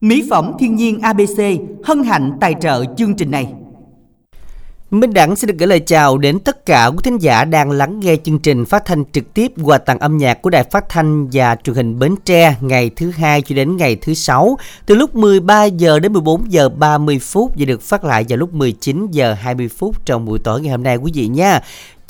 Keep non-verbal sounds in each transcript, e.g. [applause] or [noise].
Mỹ phẩm thiên nhiên ABC hân hạnh tài trợ chương trình này. Minh Đẳng xin được gửi lời chào đến tất cả quý thính giả đang lắng nghe chương trình phát thanh trực tiếp qua tặng âm nhạc của Đài Phát thanh và Truyền hình Bến Tre ngày thứ hai cho đến ngày thứ sáu, từ lúc 13 giờ đến 14 giờ 30 phút và được phát lại vào lúc 19 giờ 20 phút trong buổi tối ngày hôm nay quý vị nha.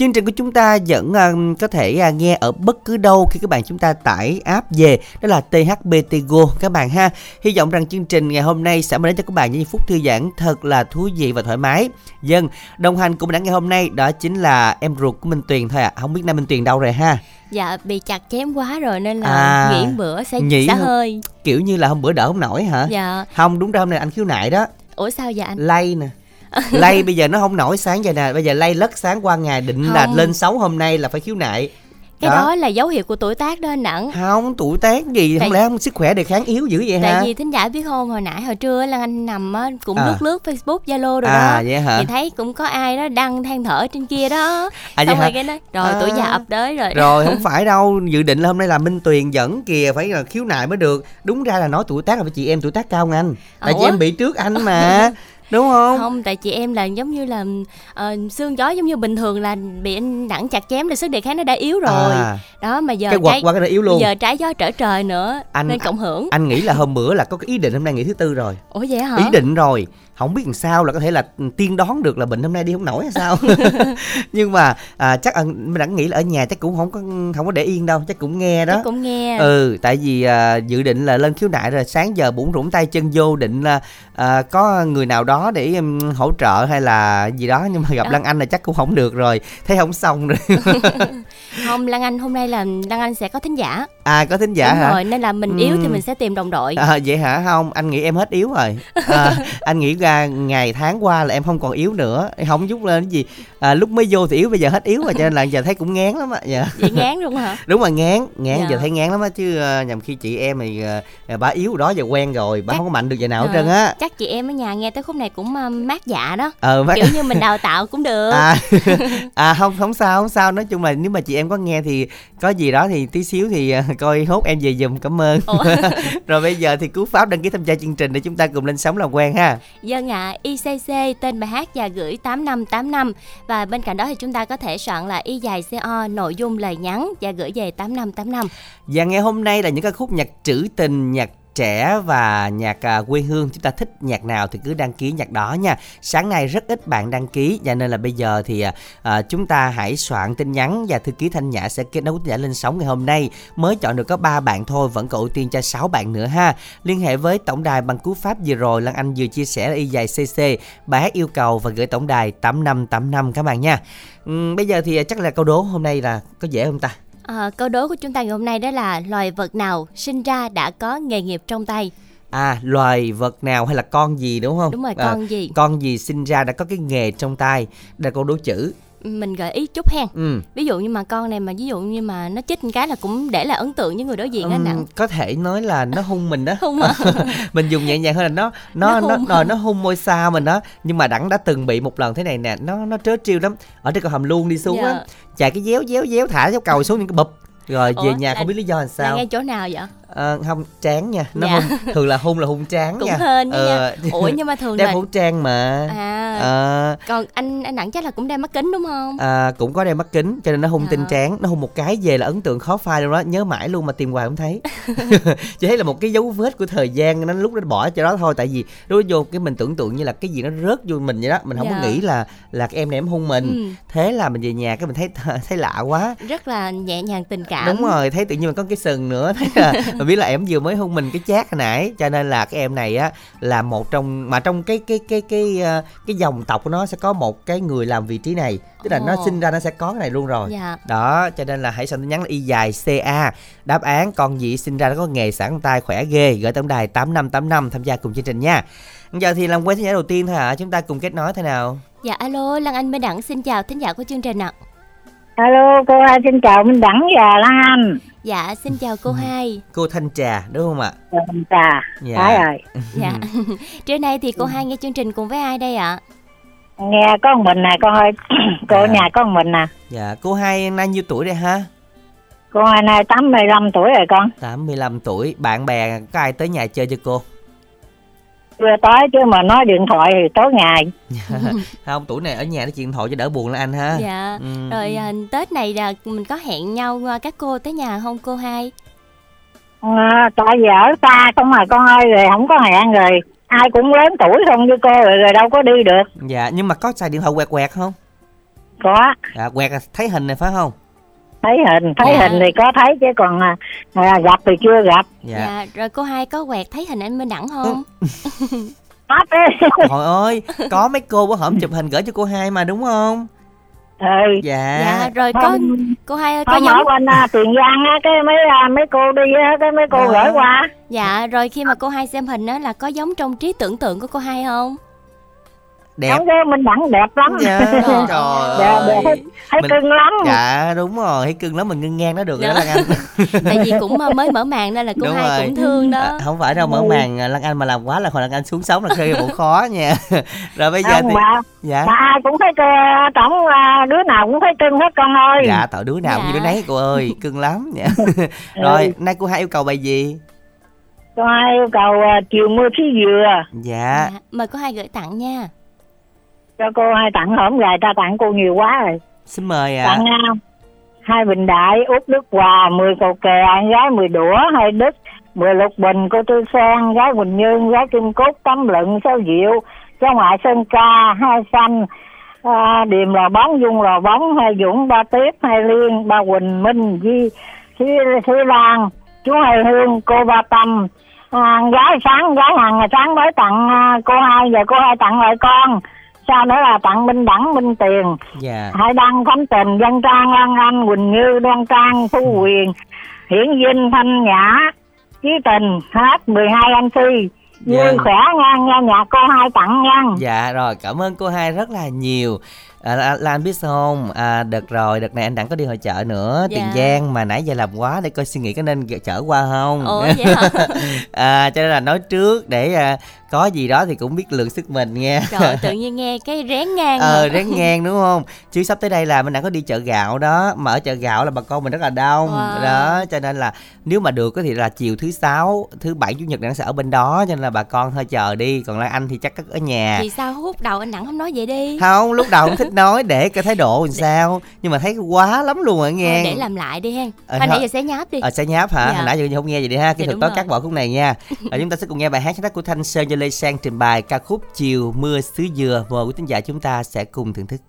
Chương trình của chúng ta vẫn uh, có thể uh, nghe ở bất cứ đâu khi các bạn chúng ta tải app về đó là THBT Go các bạn ha. Hy vọng rằng chương trình ngày hôm nay sẽ mang đến cho các bạn những phút thư giãn thật là thú vị và thoải mái. Dân đồng hành cùng mình ngày hôm nay đó chính là em ruột của Minh Tuyền thôi ạ. À. Không biết Nam Minh Tuyền đâu rồi ha. Dạ bị chặt chém quá rồi nên là à, nghỉ bữa sẽ nghỉ sẽ hơi. Kiểu như là hôm bữa đỡ không nổi hả? Dạ. Không đúng ra hôm nay anh khiếu nại đó. Ủa sao vậy anh? Lay nè [laughs] lay bây giờ nó không nổi sáng vậy nè. Bây giờ lay lất sáng qua ngày định không. là lên xấu hôm nay là phải khiếu nại. Cái đó. đó là dấu hiệu của tuổi tác đó anh nặng không tuổi tác gì? Tại... không lẽ không sức khỏe đề kháng yếu dữ vậy tại ha tại vì thính giả biết không hồi nãy hồi trưa là anh nằm á cũng à. lướt lướt facebook zalo rồi à, đó. vậy hả? thì thấy cũng có ai đó đăng than thở trên kia đó. À, xong rồi cái đó rồi à. tuổi già ập tới rồi. Rồi không [laughs] phải đâu. Dự định là hôm nay là minh tuyền dẫn kìa phải là khiếu nại mới được. Đúng ra là nói tuổi tác là phải chị em tuổi tác cao anh. Tại Ủa? chị em bị trước anh mà [laughs] đúng không? Không tại chị em là giống như là uh, xương gió giống như bình thường là bị anh đẳng chặt chém là sức đề kháng nó đã yếu rồi. À, đó mà giờ cái quật trái, qua cái nó yếu luôn. giờ trái gió trở trời nữa anh, nên cộng hưởng. anh nghĩ là hôm bữa là có cái ý định hôm nay nghỉ thứ tư rồi. Ủa vậy hả? Ý định rồi không biết làm sao là có thể là tiên đoán được là bệnh hôm nay đi không nổi hay sao. [laughs] [laughs] Nhưng mà à, chắc mình đã nghĩ là ở nhà chắc cũng không có không có để yên đâu chắc cũng nghe đó. Chắc cũng nghe. Ừ tại vì à, dự định là lên khiếu nại rồi sáng giờ bủn rủn tay chân vô định là à, có người nào đó để um, hỗ trợ hay là gì đó nhưng mà gặp đó. Lan Anh là chắc cũng không được rồi thấy không xong rồi. [laughs] Không Lan Anh hôm nay là Lan Anh sẽ có thính giả à có thính giả Đúng hả? rồi nên là mình yếu thì mình sẽ tìm đồng đội. À, vậy hả? Không anh nghĩ em hết yếu rồi. À, [laughs] anh nghĩ ra ngày tháng qua là em không còn yếu nữa. Không giúp lên cái gì. À, lúc mới vô thì yếu bây giờ hết yếu rồi cho nên là giờ thấy cũng ngán lắm á. Dạ. vậy ngán luôn hả? [laughs] Đúng rồi ngán ngán dạ. giờ thấy ngán lắm á chứ uh, nhầm khi chị em thì uh, bà yếu đó giờ quen rồi bà chắc, không có mạnh được giờ nào hết trơn á. chắc chị em ở nhà nghe tới khúc này cũng uh, mát dạ đó. Ờ, mát... kiểu như mình đào tạo cũng được. À, [laughs] à không không sao không sao. Nói chung là nếu mà chị em có nghe thì có gì đó thì tí xíu thì uh, coi hốt em về giùm cảm ơn. [laughs] Rồi bây giờ thì cú pháp đăng ký tham gia chương trình để chúng ta cùng lên sóng làm quen ha. Dân ạ à, ICC tên bài hát và gửi 8585 và bên cạnh đó thì chúng ta có thể soạn là y dài CO nội dung lời nhắn và gửi về 8585 và ngày hôm nay là những ca khúc nhạc trữ tình nhạc trẻ và nhạc à, quê hương chúng ta thích nhạc nào thì cứ đăng ký nhạc đó nha. Sáng nay rất ít bạn đăng ký và nên là bây giờ thì à, à chúng ta hãy soạn tin nhắn và thư ký thanh nhã sẽ kết nối với lên sóng ngày hôm nay. Mới chọn được có ba bạn thôi vẫn còn ưu tiên cho 6 bạn nữa ha. Liên hệ với tổng đài bằng cú pháp vừa rồi lan anh vừa chia sẻ là y dài cc bài hát yêu cầu và gửi tổng đài 8585 các bạn nha. Uhm, bây giờ thì à, chắc là câu đố hôm nay là có dễ không ta? À, câu đố của chúng ta ngày hôm nay đó là loài vật nào sinh ra đã có nghề nghiệp trong tay? À, loài vật nào hay là con gì đúng không? Đúng rồi, con à, gì? Con gì sinh ra đã có cái nghề trong tay? Đây là câu đố chữ mình gợi ý chút hen. Ừ. ví dụ như mà con này mà ví dụ như mà nó chích một cái là cũng để lại ấn tượng với người đối diện á um, nặng. có thể nói là nó hung mình đó. Hung à? [laughs] mình dùng nhẹ nhàng hơn là nó nó nó nó, nó, nó hung môi xa mình đó. Nhưng mà đẳng đã từng bị một lần thế này nè nó nó trớ trêu lắm. Ở trên cầu hầm luôn đi xuống dạ. á chạy cái déo déo déo thả cái cầu xuống những cái bụp. Rồi về Ủa, nhà không biết lý do làm sao. là ngay chỗ nào vậy à, không tráng nha. Nó dạ. hung thường là hung là hung tráng cũng nha. hên ờ, nha. [laughs] Ủa nhưng mà thường đeo là khẩu trang mà. À, à còn anh anh đẳng chắc là cũng đeo mắt kính đúng không? À cũng có đeo mắt kính cho nên nó hung à. tinh tráng. Nó hung một cái về là ấn tượng khó phai luôn đó. Nhớ mãi luôn mà tìm hoài không thấy. [laughs] Chỉ thấy là một cái dấu vết của thời gian nó lúc nó bỏ cho đó thôi. Tại vì đối vô cái mình tưởng tượng như là cái gì nó rớt vô mình vậy đó. Mình không dạ. có nghĩ là là cái em này em hung mình. Ừ. thế là mình về nhà cái mình thấy [laughs] thấy lạ quá. Rất là nhẹ nhàng tình cảm. Đúng rồi thấy tự nhiên mình có cái sừng nữa. Thấy là mình biết là em vừa mới hôn mình cái chát hồi nãy cho nên là cái em này á là một trong mà trong cái cái cái cái cái, cái dòng tộc của nó sẽ có một cái người làm vị trí này. Tức là Ồ. nó sinh ra nó sẽ có cái này luôn rồi. Dạ. đó cho nên là hãy soạn tin nhắn là y dài ca đáp án con gì sinh ra nó có nghề sẵn tay khỏe ghê. Gửi tổng đài tám năm tám năm tham gia cùng chương trình nha. Giờ thì làm quen thính giả đầu tiên thôi hả? Chúng ta cùng kết nối thế nào? Dạ alo lan anh minh đẳng xin chào thính giả của chương trình ạ alo cô hai xin chào minh đẳng và lan anh Dạ, xin chào cô ừ. hai. Cô Thanh Trà đúng không ạ? Dạ, Thanh Trà. Dạ. Phải rồi. Dạ. [laughs] Trưa nay thì cô hai nghe chương trình cùng với ai đây ạ? Nghe có một mình nè con ơi. cô [clears throat] dạ. nhà có một mình nè. Dạ, cô hai nay nhiêu tuổi đây ha? Cô hai nay 85 tuổi rồi con. 85 tuổi. Bạn bè có ai tới nhà chơi cho cô? Chưa tới chứ mà nói điện thoại thì tối ngày. [laughs] Không tuổi này ở nhà nói chuyện điện thoại cho đỡ buồn là anh ha. Dạ. Ừ. rồi à, tết này là mình có hẹn nhau à, các cô tới nhà không cô hai? À, tại vì ở xa không mà con ơi rồi không có hẹn rồi. Ai cũng lớn tuổi không với cô rồi, rồi đâu có đi được. Dạ nhưng mà có xài điện thoại quẹt quẹt không? Có. Dạ quẹt là thấy hình này phải không thấy hình thấy Dạ. hình thì có thấy chứ còn à, à, gặp thì chưa gặp. Dạ, dạ rồi cô hai có quẹt thấy hình anh Minh Đẳng không? [laughs] Hết đấy [laughs] trời ơi có mấy cô bữa hổm chụp hình gửi cho cô hai mà đúng không? Ừ. dạ. Dạ rồi có Hôm- cô hai ơi có Hôm giống ở bên à, Tiền Giang á cái mấy à, mấy cô đi á cái mấy cô Dạ. gửi qua. Dạ rồi khi mà cô hai xem hình á là có giống trong trí tưởng tượng của cô hai không đẹp. Không chứ mình đẳng đẹp lắm. Dạ [laughs] Trời Dạ, ơi. đẹp, thấy Mình- cưng lắm. Dạ đúng rồi thấy cưng lắm mình ngưng ngang nó được rồi đó Dạ. lan anh. [laughs] Tại vì cũng à, mới mở màn nên là cô Đúng hai rồi. cũng thương đó. À, không phải đâu mở Ừ. màn à, lan anh mà làm quá là hồi lan anh xuống sống là khơi bộ khó nha. [laughs] Rồi bây giờ không thì mà. Dạ. Mà ai cũng thấy cơ tổng đứa nào cũng thấy cưng hết con ơi. Dạ tạo đứa nào cũng như Dạ. đứa nấy cô ơi cưng lắm dạ rồi nay cô hai yêu cầu bài gì? Con ai yêu cầu à, chiều mưa phía dừa. Dạ. Dạ. mời cô hai gửi tặng nha cho cô hai tặng hổm gài ta tặng cô nhiều quá rồi. Xin mời ạ. Tặng à, hai bình đại út đức hòa mười cầu kè gái mười đũa hai đức mười lục bình cô tư sen gái quỳnh như gái kim cúc tấm lựng sáu diệu cháu ngoại sơn ca hai xanh à, điềm lò bóng dung lò bóng hai dũng ba tiếp hai liên ba quỳnh minh di thúy thúy lan chú hai hương cô ba tâm. À, gái sáng gái hàng ngày sáng mới tặng à, cô hai giờ cô hai tặng lại con sau nữa là tặng minh đẳng minh tiền dạ Hải Đăng, Khánh Tình, Dân Trang, Lan Anh, Quỳnh Như, Đoan Trang, Phú Quyền, Hiển Vinh, Thanh Nhã, Chí Tình, hết 12 anh Si. Vui Dạ. khỏe nha, nha nhạc cô hai tặng nha. Dạ rồi, cảm ơn cô hai rất là nhiều. À, là, là anh biết sao không? À, đợt rồi, đợt này anh đặng có đi hội chợ nữa, Dạ. Tiền Giang mà nãy giờ làm quá để coi suy nghĩ có nên chở qua không? [laughs] vậy hả à, cho nên là nói trước để à, có gì đó thì cũng biết lượng sức mình nha. trời tự nhiên nghe cái rén ngang Ờ mà. ráng ngang đúng không? Chứ sắp tới đây là mình đã có đi chợ gạo đó Mà ở chợ gạo là bà con mình rất là đông Wow. Đó cho nên là nếu mà được thì là chiều thứ sáu Thứ bảy chủ nhật đặng sẽ ở bên đó Cho nên là bà con thôi chờ đi Còn lại anh thì chắc ở nhà thì sao hút đầu anh Đẳng không nói vậy đi không lúc đầu không thích nói để cái thái độ làm sao nhưng mà thấy quá lắm luôn rồi Thôi, nghe để làm lại đi hen. Ờ, hồi nãy giờ sẽ nháp đi. Ờ sẽ nháp hả? Dạ. hồi nãy giờ không nghe vậy đi ha kỹ Dạ, thuật rồi. cắt bỏ khúc này nha. Và chúng ta sẽ cùng nghe bài hát sáng tác của thanh sơn do lê sang trình bày ca khúc chiều mưa xứ dừa. Mời quý thính giả chúng ta sẽ cùng thưởng thức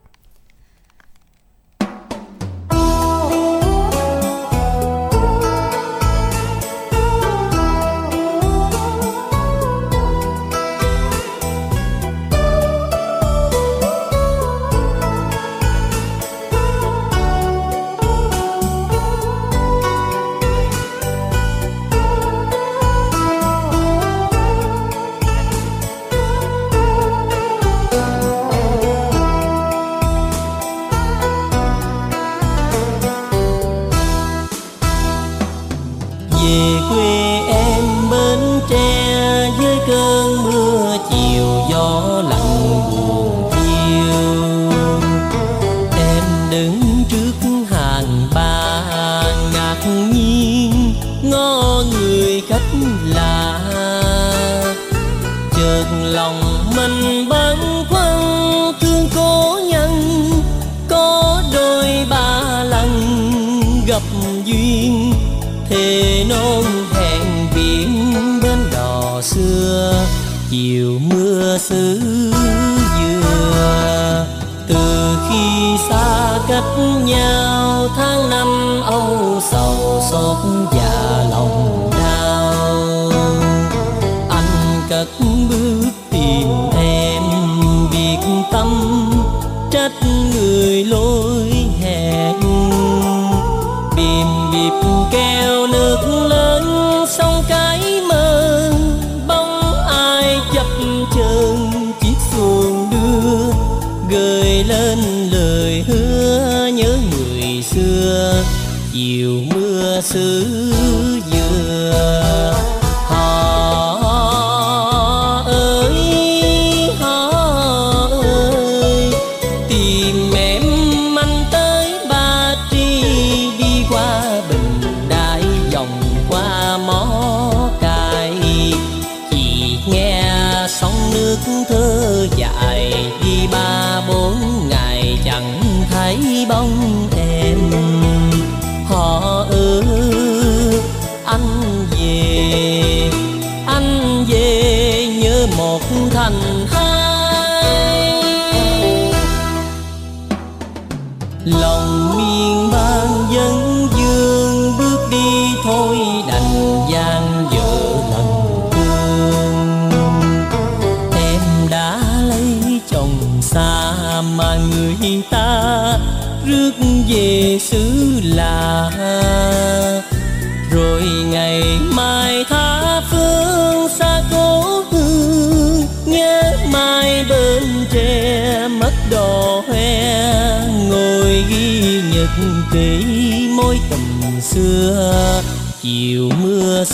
chiều mưa xứ dừa từ khi xa cách nhau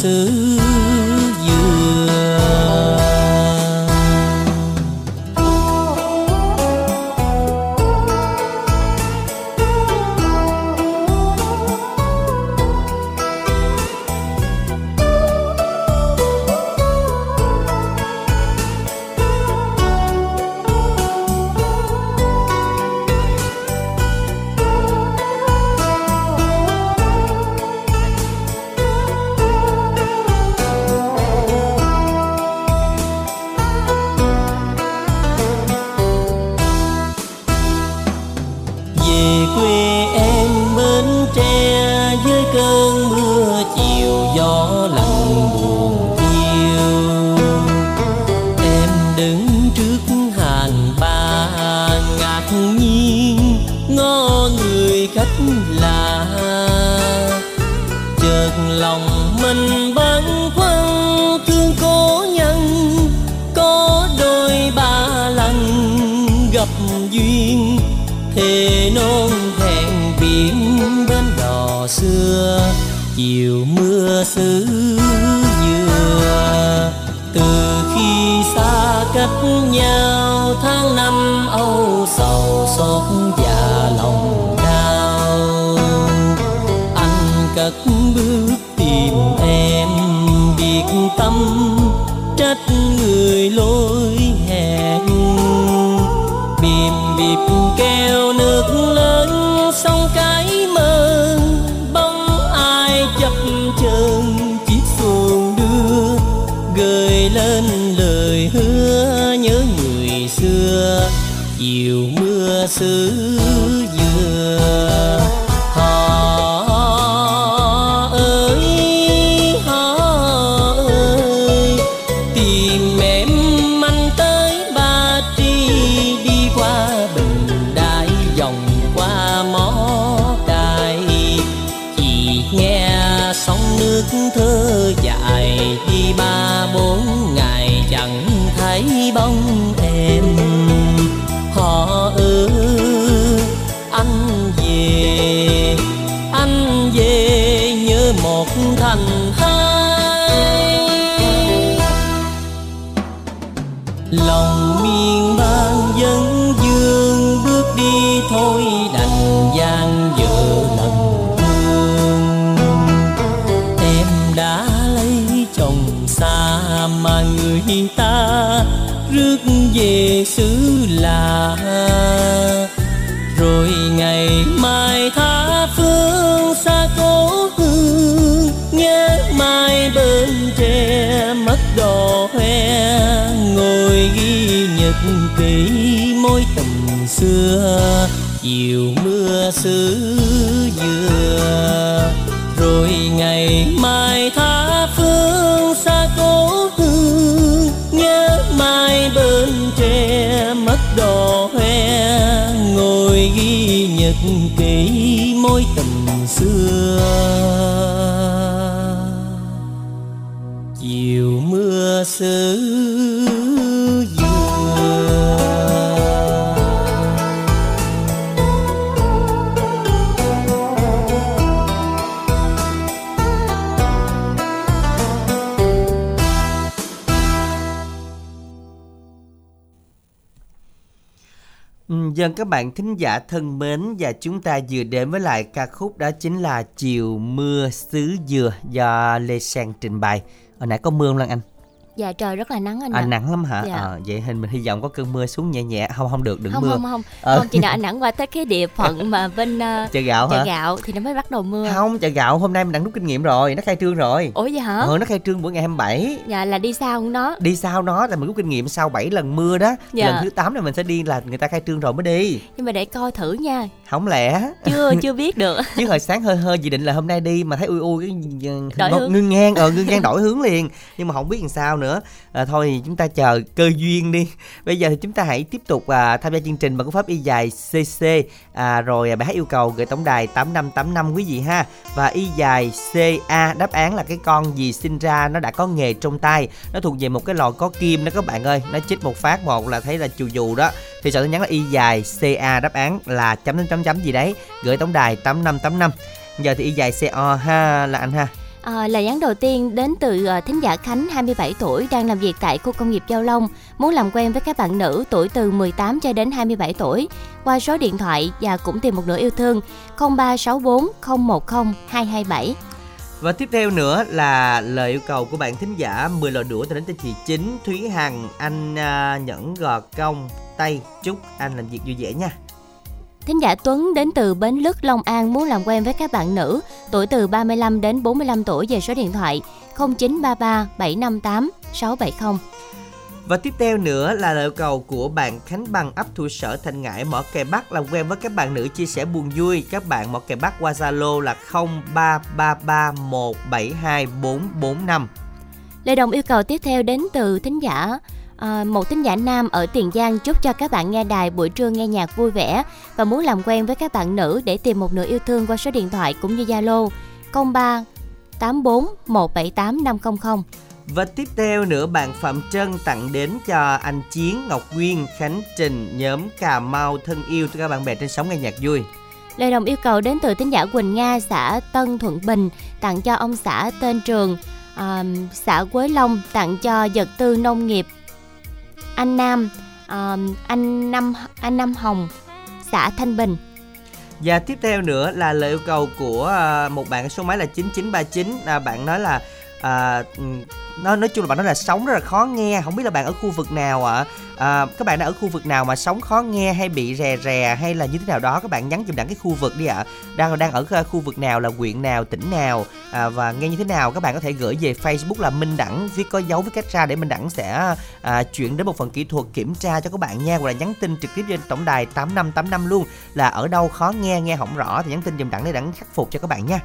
xưa gente bạn thính giả thân mến, và chúng ta vừa đến với lại ca khúc đó chính là Chiều Mưa Xứ Dừa do Lê Sang trình bày. Hồi nãy có mưa không Lan Anh? Dạ trời rất là nắng anh À ạ. nắng lắm hả? Dạ. Ờ, vậy hình mình hy vọng có cơn mưa xuống nhẹ nhẹ. Không không được đừng không mưa. không không Ờ. không chị nào anh đẳng qua tới cái địa phận [laughs] mà bên uh, Chợ gạo chợ hả? gạo thì nó mới bắt đầu mưa Không, chợ gạo hôm nay mình đang rút kinh nghiệm rồi, nó khai trương rồi. ủa vậy hả Ờ, nó khai trương bữa ngày 27 dạ là đi không đó Đi sau nó là mình rút kinh nghiệm sau 7 lần mưa đó Dạ. Lần thứ 8 này mình sẽ đi là người ta khai trương rồi mới đi nhưng mà để coi thử nha Không lẽ chưa [laughs] chưa biết được Chứ hồi sáng hơi hơi dự định là hôm nay đi Mà thấy ui ui cái Đổi ngưng ngang Ờ ngưng ngang đổi hướng liền Nhưng mà không biết làm sao nữa à, Thôi thì chúng ta chờ cơ duyên đi. [laughs] Bây giờ thì chúng ta hãy tiếp tục à, tham gia chương trình bằng cú pháp y dài CC à, Rồi à, bài hát yêu cầu gửi tổng đài 8585 quý vị ha. Và y dài CA đáp án là cái con gì sinh ra nó đã có nghề trong tay. Nó thuộc về một cái lò có kim đó các bạn ơi. Nó chích một phát một là thấy là chù dù đó. Thì sợ tin nhắn là y dài CA đáp án là chấm chấm chấm gì đấy. Gửi tổng đài 8585 Giờ thì y dài CO ha là anh ha. À, lời nhắn đầu tiên đến từ uh, thính giả Khánh 27 tuổi đang làm việc tại khu công nghiệp Châu Long muốn làm quen với các bạn nữ tuổi từ 18 cho đến 27 tuổi. Qua số điện thoại và cũng tìm một nửa yêu thương 0364 010 227 Và tiếp theo nữa là lời yêu cầu của bạn thính giả 10 lò đũa đến từ chị Chính Thúy Hằng Anh uh, nhẫn gò công tay chúc anh làm việc vui vẻ nha. Thính giả Tuấn đến từ Bến Lức, Long An muốn làm quen với các bạn nữ tuổi từ 35 đến 45 tuổi về số điện thoại 0933 758 670. Và tiếp theo nữa là lời cầu của bạn Khánh Bằng ấp Thủ Sở Thành Ngãi Mỏ Kè Bắc làm quen với các bạn nữ chia sẻ buồn vui. Các bạn Mỏ Kè Bắc qua Zalo là 0333172445. Lời đồng yêu cầu tiếp theo đến từ thính giả à, một thính giả nam ở Tiền Giang chúc cho các bạn nghe đài buổi trưa nghe nhạc vui vẻ và muốn làm quen với các bạn nữ để tìm một nửa yêu thương qua số điện thoại cũng như Zalo 03 84 178 500. Và tiếp theo nữa bạn Phạm Trân tặng đến cho anh Chiến, Ngọc Nguyên, Khánh Trình, nhóm Cà Mau thân yêu cho các bạn bè trên sóng nghe nhạc vui. Lời đồng yêu cầu đến từ thính giả Quỳnh Nga xã Tân Thuận Bình tặng cho ông xã tên Trường, à, xã Quế Long tặng cho vật tư nông nghiệp anh Nam, uh, anh Năm anh Năm Hồng, xã Thanh Bình. Và tiếp theo nữa là lời yêu cầu của ờ, một bạn số máy là 9939 là bạn nói là à, nó nói nói chung là bạn nói là sống rất là khó nghe không biết là bạn ở khu vực nào ạ? À, các bạn đã ở khu vực nào mà sống khó nghe hay bị rè rè hay là như thế nào đó? Các bạn nhắn giùm đẳng cái khu vực đi ạ. Đang đang ở ờ, khu vực nào là huyện nào tỉnh nào à, và nghe như thế nào? Các bạn có thể gửi về Facebook là Minh Đẳng viết có dấu với cách ra để Minh Đẳng sẽ à, chuyển đến một phần kỹ thuật kiểm tra cho các bạn nha. Hoặc là nhắn tin trực tiếp trên tổng đài 8585 luôn là ở đâu khó nghe nghe không rõ thì nhắn tin giùm Đẳng để Đẳng khắc phục cho các bạn nha.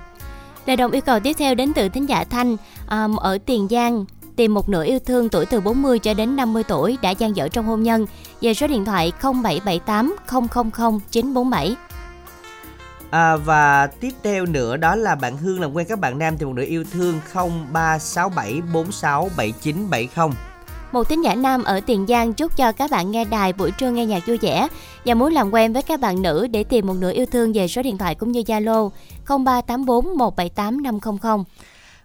Lời đồng yêu cầu tiếp theo đến từ thính giả Thanh um, ở Tiền Giang tìm một nửa yêu thương tuổi từ 40 cho đến 50 tuổi đã gian dở trong hôn nhân về số điện thoại 0778 000 947. À, và tiếp theo nữa đó là bạn Hương làm quen các bạn nam thì một nửa yêu thương 0367467970. Một thính giả nam ở Tiền Giang chúc cho các bạn nghe đài buổi trưa nghe nhạc vui vẻ và muốn làm quen với các bạn nữ để tìm một nửa yêu thương về số điện thoại cũng như Zalo, 0384 178 500.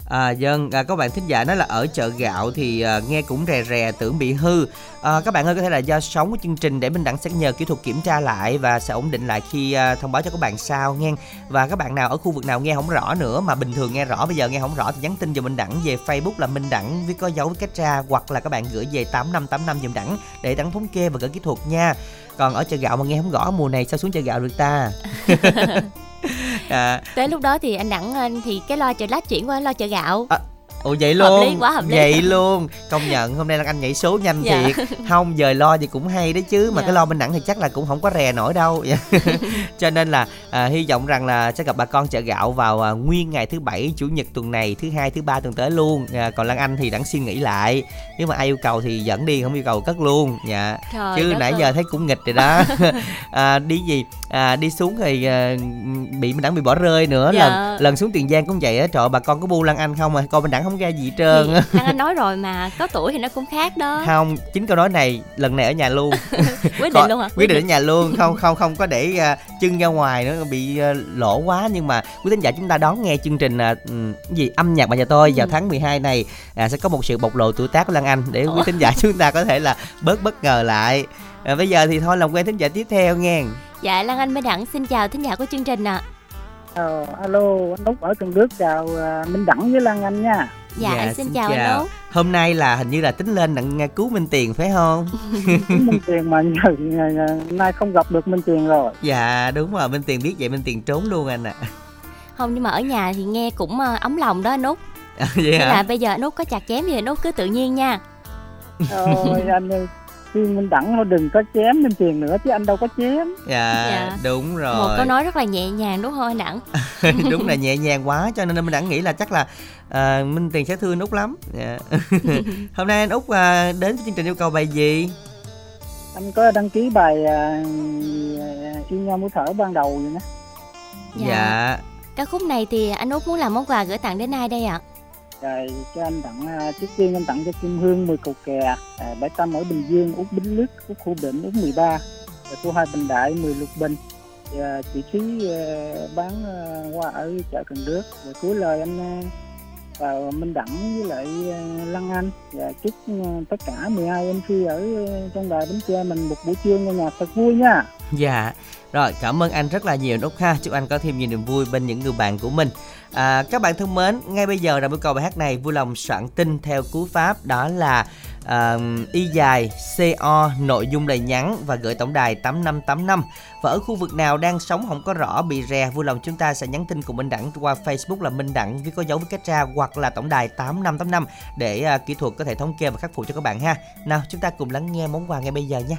À dân à, các bạn thính giả nói là ở chợ gạo thì à, nghe cũng rè rè tưởng bị hư. À, các bạn ơi có thể là do sóng của chương trình để mình đặng sẽ nhờ kỹ thuật kiểm tra lại và sẽ ổn định lại khi à, thông báo cho các bạn sau nghe. Và các bạn nào ở khu vực nào nghe không rõ nữa mà bình thường nghe rõ bây giờ nghe không rõ thì nhắn tin cho Minh Đẳng về Facebook là Minh Đẳng viết có dấu với cách ra hoặc là các bạn gửi về 8585 giùm Đẳng để Đẳng thống kê và gửi kỹ thuật nha. Còn ở chợ gạo mà nghe không rõ mùa này sao xuống chợ gạo được ta? [laughs] [laughs] à, Tới lúc đó thì anh Đẳng ờ, thì cái lo chợ lách chuyển qua lo chợ gạo. Ồ vậy Hợp luôn. lý, quá hợp lý. Vậy luôn. Công nhận hôm nay là anh nhảy số nhanh Dạ. thiệt. Không giờ lo thì cũng hay đấy chứ Mà Dạ. cái lo bên đẳng thì chắc là cũng không có rè nổi đâu. [laughs] [laughs] Cho nên là à, hy vọng rằng là sẽ gặp bà con chợ gạo vào à, nguyên ngày thứ bảy chủ nhật tuần này Thứ hai thứ ba tuần tới luôn. À, Còn Lan Anh thì đẳng suy nghĩ lại. Nếu mà ai yêu cầu thì dẫn đi không yêu cầu cất luôn. Dạ. Trời chứ nãy ơi. giờ thấy cũng nghịch rồi đó. [laughs] À, đi gì? À, đi xuống thì à, bị mình đẳng bị bỏ rơi nữa. Dạ. lần lần xuống tiền giang cũng vậy á. Trời bà con có bu lan anh không à? Con mình đẳng không ra gì trơn á. Thằng anh nói rồi mà có tuổi thì nó cũng khác đó. Không chính câu nói này lần này ở nhà luôn. [laughs] Quyết định luôn hả? quyết định ở nhà luôn không không không có để à, chân ra ngoài nữa bị à, lỗ quá. Nhưng mà quý thính giả chúng ta đón nghe chương trình à, cái gì âm nhạc bà nhà tôi vào Ừ. tháng 12 này à, sẽ có một sự bộc lộ tuổi tác của Lan Anh để quý thính giả chúng ta có thể là bớt bất ngờ lại. À, bây giờ thì thôi làm quen thính giả tiếp theo nghe. Dạ lan anh mới đẳng xin chào thính giả của chương trình ạ. Ờ, alo, anh Út ở Cần Đức chào à, Minh Đẳng với Lan Anh nha. Dạ, anh xin chào anh Út. Hôm nay là hình như là tính lên đặng cứu Minh Tiền phải không? [laughs] Minh Tiền mà nhờ, nhờ, nhờ, nay không gặp được Minh Tiền rồi. Dạ đúng rồi, Minh Tiền biết vậy Minh Tiền trốn luôn anh ạ. À. Không nhưng mà ở nhà thì nghe cũng ờ, ấm lòng đó anh Út. À, vậy Thế hả? là bây giờ anh Út có chặt chém gì anh Út cứ tự nhiên nha. Ôi anh ơi, khi Minh Đẳng nó đừng có chém Minh Tiền nữa chứ anh đâu có chém. Dạ, Dạ. đúng rồi. Một câu nói rất là nhẹ nhàng đúng không anh Đẳng? [laughs] đúng là nhẹ nhàng quá cho nên mình đã nghĩ là chắc là à, Minh Tiền sẽ thương anh Út lắm. Dạ. [laughs] Hôm nay anh Út à, đến với chương trình yêu cầu bài gì? Anh có đăng ký bài à, yêu nhau mũi thở ban đầu vậy đó. Dạ. Ca khúc này thì anh Út muốn làm món quà gửi tặng đến ai đây ạ? Rồi cho anh tặng à, trước tiên anh tặng cho Kim Hương 10 cầu kè, à, Bãi Tâm ở Bình Dương, Út Bính Lức, Út Khu Định, Út 13, rồi khu Hai Bình Đại 10 lục bình. Và chị Thúy à, bán à, qua ở chợ Cần Đước. Rồi cuối lời anh à, vào Minh Đẳng với lại Lăng Anh và chúc tất cả 12 MC ở trong đài Bến Tre mình một buổi trưa nghe nhạc thật vui nha. Dạ. Rồi, cảm ơn anh rất là nhiều anh Út ha. Chúc anh có thêm nhiều niềm vui bên những người bạn của mình. À, các bạn thân mến, ngay bây giờ là yêu cầu bài hát này vui lòng soạn tin theo cú pháp đó là uh, y dài co nội dung lời nhắn và gửi tổng đài 8585 và ở khu vực nào đang sống không có rõ bị rè vui lòng chúng ta sẽ nhắn tin cùng Minh Đẳng qua Facebook là Minh Đẳng với có dấu với cách ra hoặc là tổng đài 8585 để uh, kỹ thuật có thể thống kê và khắc phục cho các bạn ha. Nào chúng ta cùng lắng nghe món quà ngay bây giờ nha.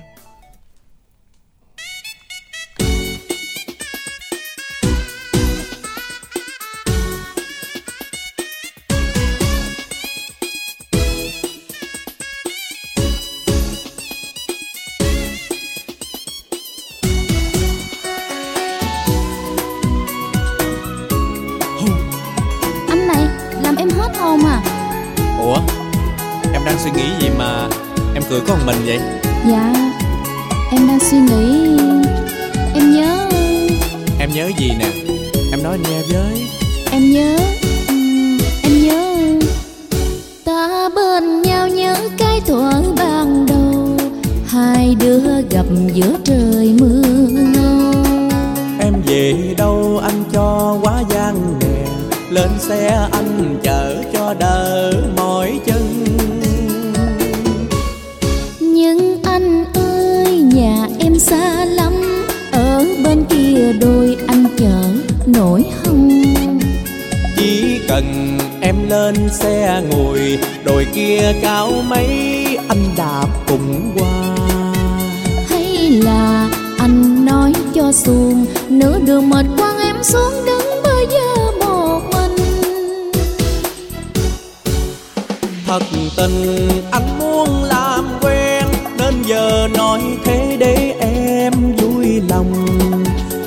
Kia cao mấy anh đạp cùng qua. Hay là anh nói cho xuồng Nửa đường mệt quăng em xuống đứng bây giờ một mình? Thật tình anh muốn làm quen Nên giờ nói thế để em vui lòng.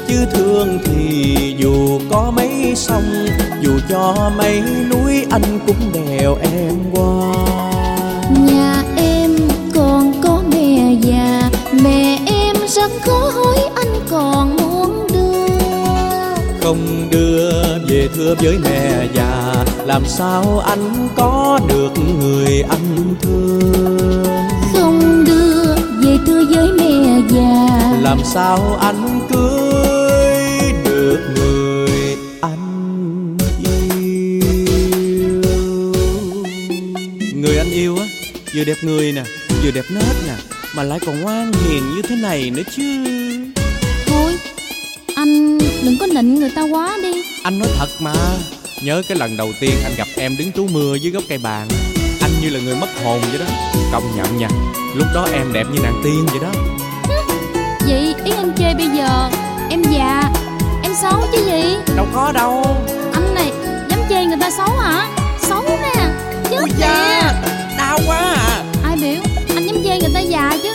Chứ thương thì dù có mấy sông Dù cho mấy núi anh cũng đèo em qua thưa với mẹ già Làm sao anh có được người anh thương? Không đưa về thưa với mẹ già. Làm sao anh cưới được người anh yêu? Người anh yêu á Vừa đẹp người nè Vừa đẹp nết nè Mà lại còn ngoan hiền như thế này nữa chứ. Thôi Anh đừng có nịnh người ta quá đi Anh nói thật mà. Nhớ cái lần đầu tiên anh gặp em đứng trú mưa dưới gốc cây bàn. Anh như là người mất hồn vậy đó. Công nhận nha. Lúc đó em đẹp như nàng tiên vậy đó. [laughs] Vậy ý anh chê bây giờ Em già Em xấu chứ gì? Đâu có đâu. Anh này dám chê người ta xấu hả? Xấu nè Chết Ui nè. da Đau quá à. Ai biểu Anh dám chê người ta già chứ?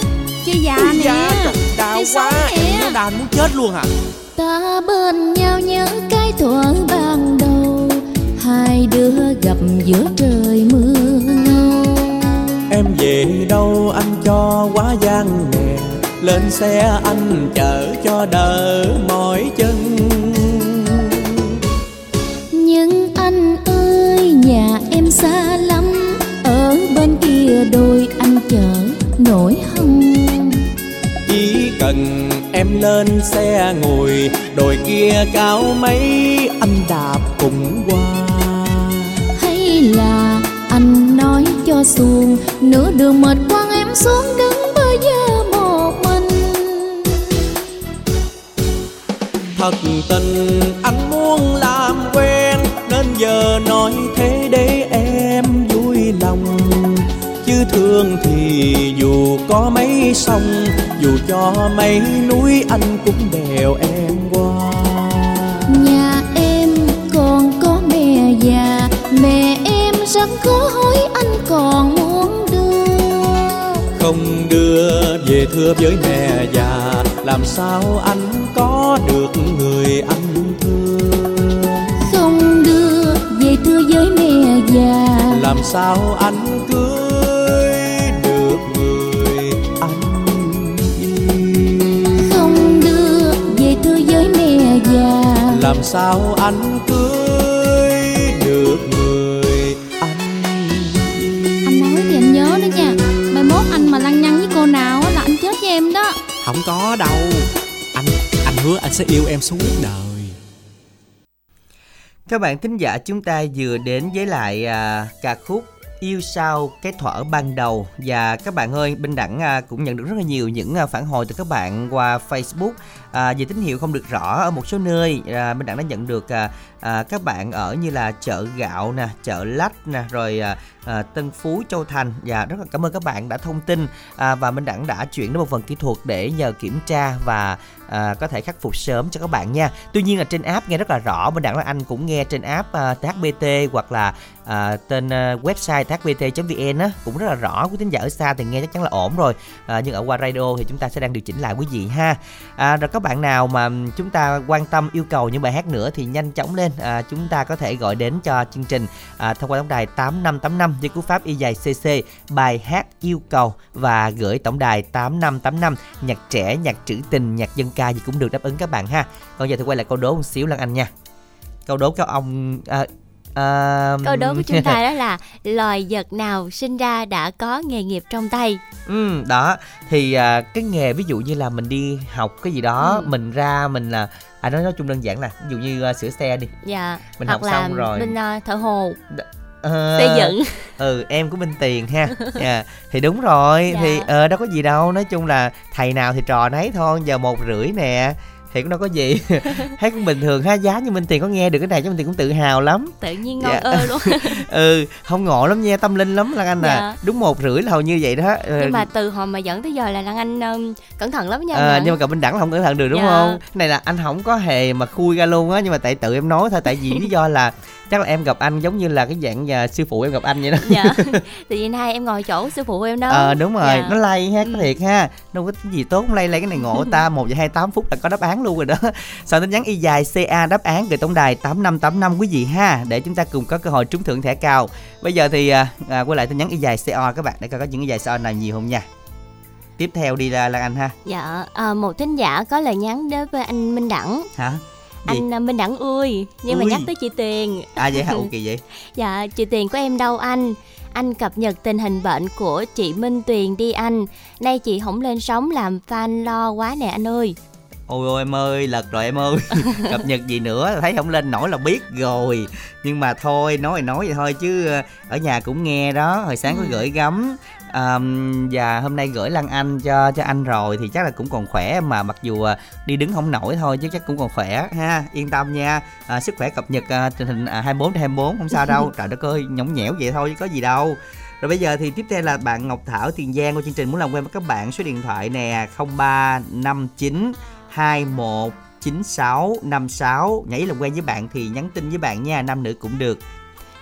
Chê già Ui nè. da Đau Chê xấu quá. nè. Em nó đau muốn chết luôn hả Ta bên nhau nhớ cái thuở ban đầu, Hai đứa gặp giữa trời mưa ngâu. Em về đâu anh cho quá gian nè, Lên xe anh chở cho đỡ mỏi chân. Em lên xe ngồi Đồi kia cao mấy anh đạp cùng qua. Hay là cho xuồng nửa đường mệt quăng em xuống đứng bơ vơ một mình? Thật tình anh muốn làm quen nên giờ nói thương thì dù có mấy sông dù cho mấy núi anh cũng đèo em qua. Nhà em còn có mẹ già mẹ em rất khó hỏi anh còn muốn đưa. Không đưa về thưa với mẹ già làm sao anh có được người anh thương? Không đưa về thưa với mẹ già. Làm sao anh cưới sao anh cưới được người anh anh nói thì anh nhớ đó nha. Mai mốt anh mà lăng nhăng với cô nào là anh chết với em đó. Không có đâu. Anh anh hứa anh sẽ yêu em suốt đời. Các bạn thính giả chúng ta vừa đến với lại à, ca khúc Yêu sao cái thuở ban đầu. Và các bạn ơi bên Đẳng à, cũng nhận được rất là nhiều những à, phản hồi từ các bạn qua Facebook. À, về tín hiệu không được rõ ở một số nơi à, bên Đẳng đã nhận được à, à, các bạn ở như là chợ gạo nè chợ lách nè rồi à, à, Tân Phú Châu Thành. Và rất là cảm ơn các bạn đã thông tin. À, và Minh Đẳng đã chuyển đến một phần kỹ thuật để nhờ kiểm tra và à, có thể khắc phục sớm cho các bạn nha. Tuy nhiên là trên app nghe rất là rõ, Minh Đẳng là anh cũng nghe trên app à, THBT hoặc là à, tên à, website thbt.vn á cũng rất là rõ. Quý thính giả ở xa thì nghe chắc chắn là ổn rồi. À, nhưng ở qua radio thì chúng ta sẽ đang điều chỉnh lại quý vị ha. À, rồi các bạn nào mà chúng ta quan tâm yêu cầu những bài hát nữa thì nhanh chóng lên à, chúng ta có thể gọi đến cho chương trình à, thông qua tổng đài 8585 với cú pháp y dài cc bài hát yêu cầu và gửi tổng đài 8585 nhạc trẻ nhạc trữ tình nhạc dân ca gì cũng được đáp ứng các bạn ha còn giờ thì quay lại câu đố một xíu Lan anh nha câu đố các ông à, à, Câu đố của chúng ta đó là [laughs] loài vật nào sinh ra đã có nghề nghiệp trong tay. ừ đó thì à, cái nghề ví dụ như là mình đi học cái gì đó Ừ. mình ra mình là à nói nói chung đơn giản là ví dụ như à, sửa xe đi Dạ. Mình Hoặc học là xong rồi. bên ờ, thợ hồ, Ờ, xây dựng. [laughs] ừ em của bên tiền ha [laughs] Dạ, thì đúng rồi Dạ. thì ờ đâu có gì đâu nói chung là thầy nào thì trò nấy thôi giờ một rưỡi nè thì cũng đâu có gì [laughs] thấy cũng bình thường ha giá như minh tiền có nghe được cái này chứ minh tiền cũng tự hào lắm Tự nhiên ngon Dạ. ơ luôn. [laughs] ừ không ngộ lắm nha tâm linh lắm lan anh à Dạ. đúng một rưỡi là hầu như vậy đó Ờ, Nhưng mà từ hồi mà dẫn tới giờ là Lan Anh ừm, cẩn thận lắm nha. Ờ, ạ. nhưng mà cậu bên đẳng là không cẩn thận được đúng Dạ. không cái này là anh không có hề mà khui ra luôn á nhưng mà tại tự em nói thôi tại vì lý do là chắc là em gặp anh giống như là cái dạng nhà sư phụ em gặp anh vậy đó Dạ. [laughs] Tự nhiên hai em ngồi chỗ sư phụ em đó. ờ đúng rồi Dạ. nó lay ha có Ừ. thiệt ha đâu có cái gì tốt không lay lay cái này ngộ ta [laughs] một giờ hai tám phút là có đáp án luôn rồi đó [laughs] soạn tin nhắn y dài ca đáp án gửi tổng đài tám năm tám năm quý vị ha để chúng ta cùng có cơ hội trúng thưởng thẻ cao bây giờ thì à, à, quay lại tin nhắn y dài co các bạn để coi có những cái dài co nào nhiều không nha tiếp theo đi là lan anh ha Dạ, à, một thính giả có lời nhắn đến với anh Minh Đẳng. hả gì Anh à, Minh Đẳng ơi, nhưng mà Ui. nhắc tới chị Tiền. à vậy hả [laughs] ok vậy Dạ, chị Tiền của em đâu anh? Anh cập nhật tình hình bệnh của chị Minh Tuyền đi anh. Nay chị không lên sóng làm fan lo quá nè anh ơi. Ôi ôi em ơi, lật rồi em ơi [laughs] Cập nhật gì nữa, thấy không lên nổi là biết rồi Nhưng mà thôi, nói thì nói vậy thôi chứ ờ, Ở nhà cũng nghe đó, hồi sáng có Ừ. gửi gắm Ờm, Và hôm nay gửi Lan Anh cho cho anh rồi Thì chắc là cũng còn khỏe mà Mặc dù ờ, đi đứng không nổi thôi chứ chắc cũng còn khỏe ha Yên tâm nha. À, Sức khỏe cập nhật ờ, tình hình à, 24 trên 24 không sao đâu. [laughs] Trời đất ơi, nhõng nhẽo vậy thôi chứ có gì đâu. Rồi bây giờ thì tiếp theo là bạn Ngọc Thảo Tiền Giang của chương trình muốn làm quen với các bạn số điện thoại nè 0359 21 9656 nhảy làm quen với bạn thì nhắn tin với bạn nha nam nữ cũng được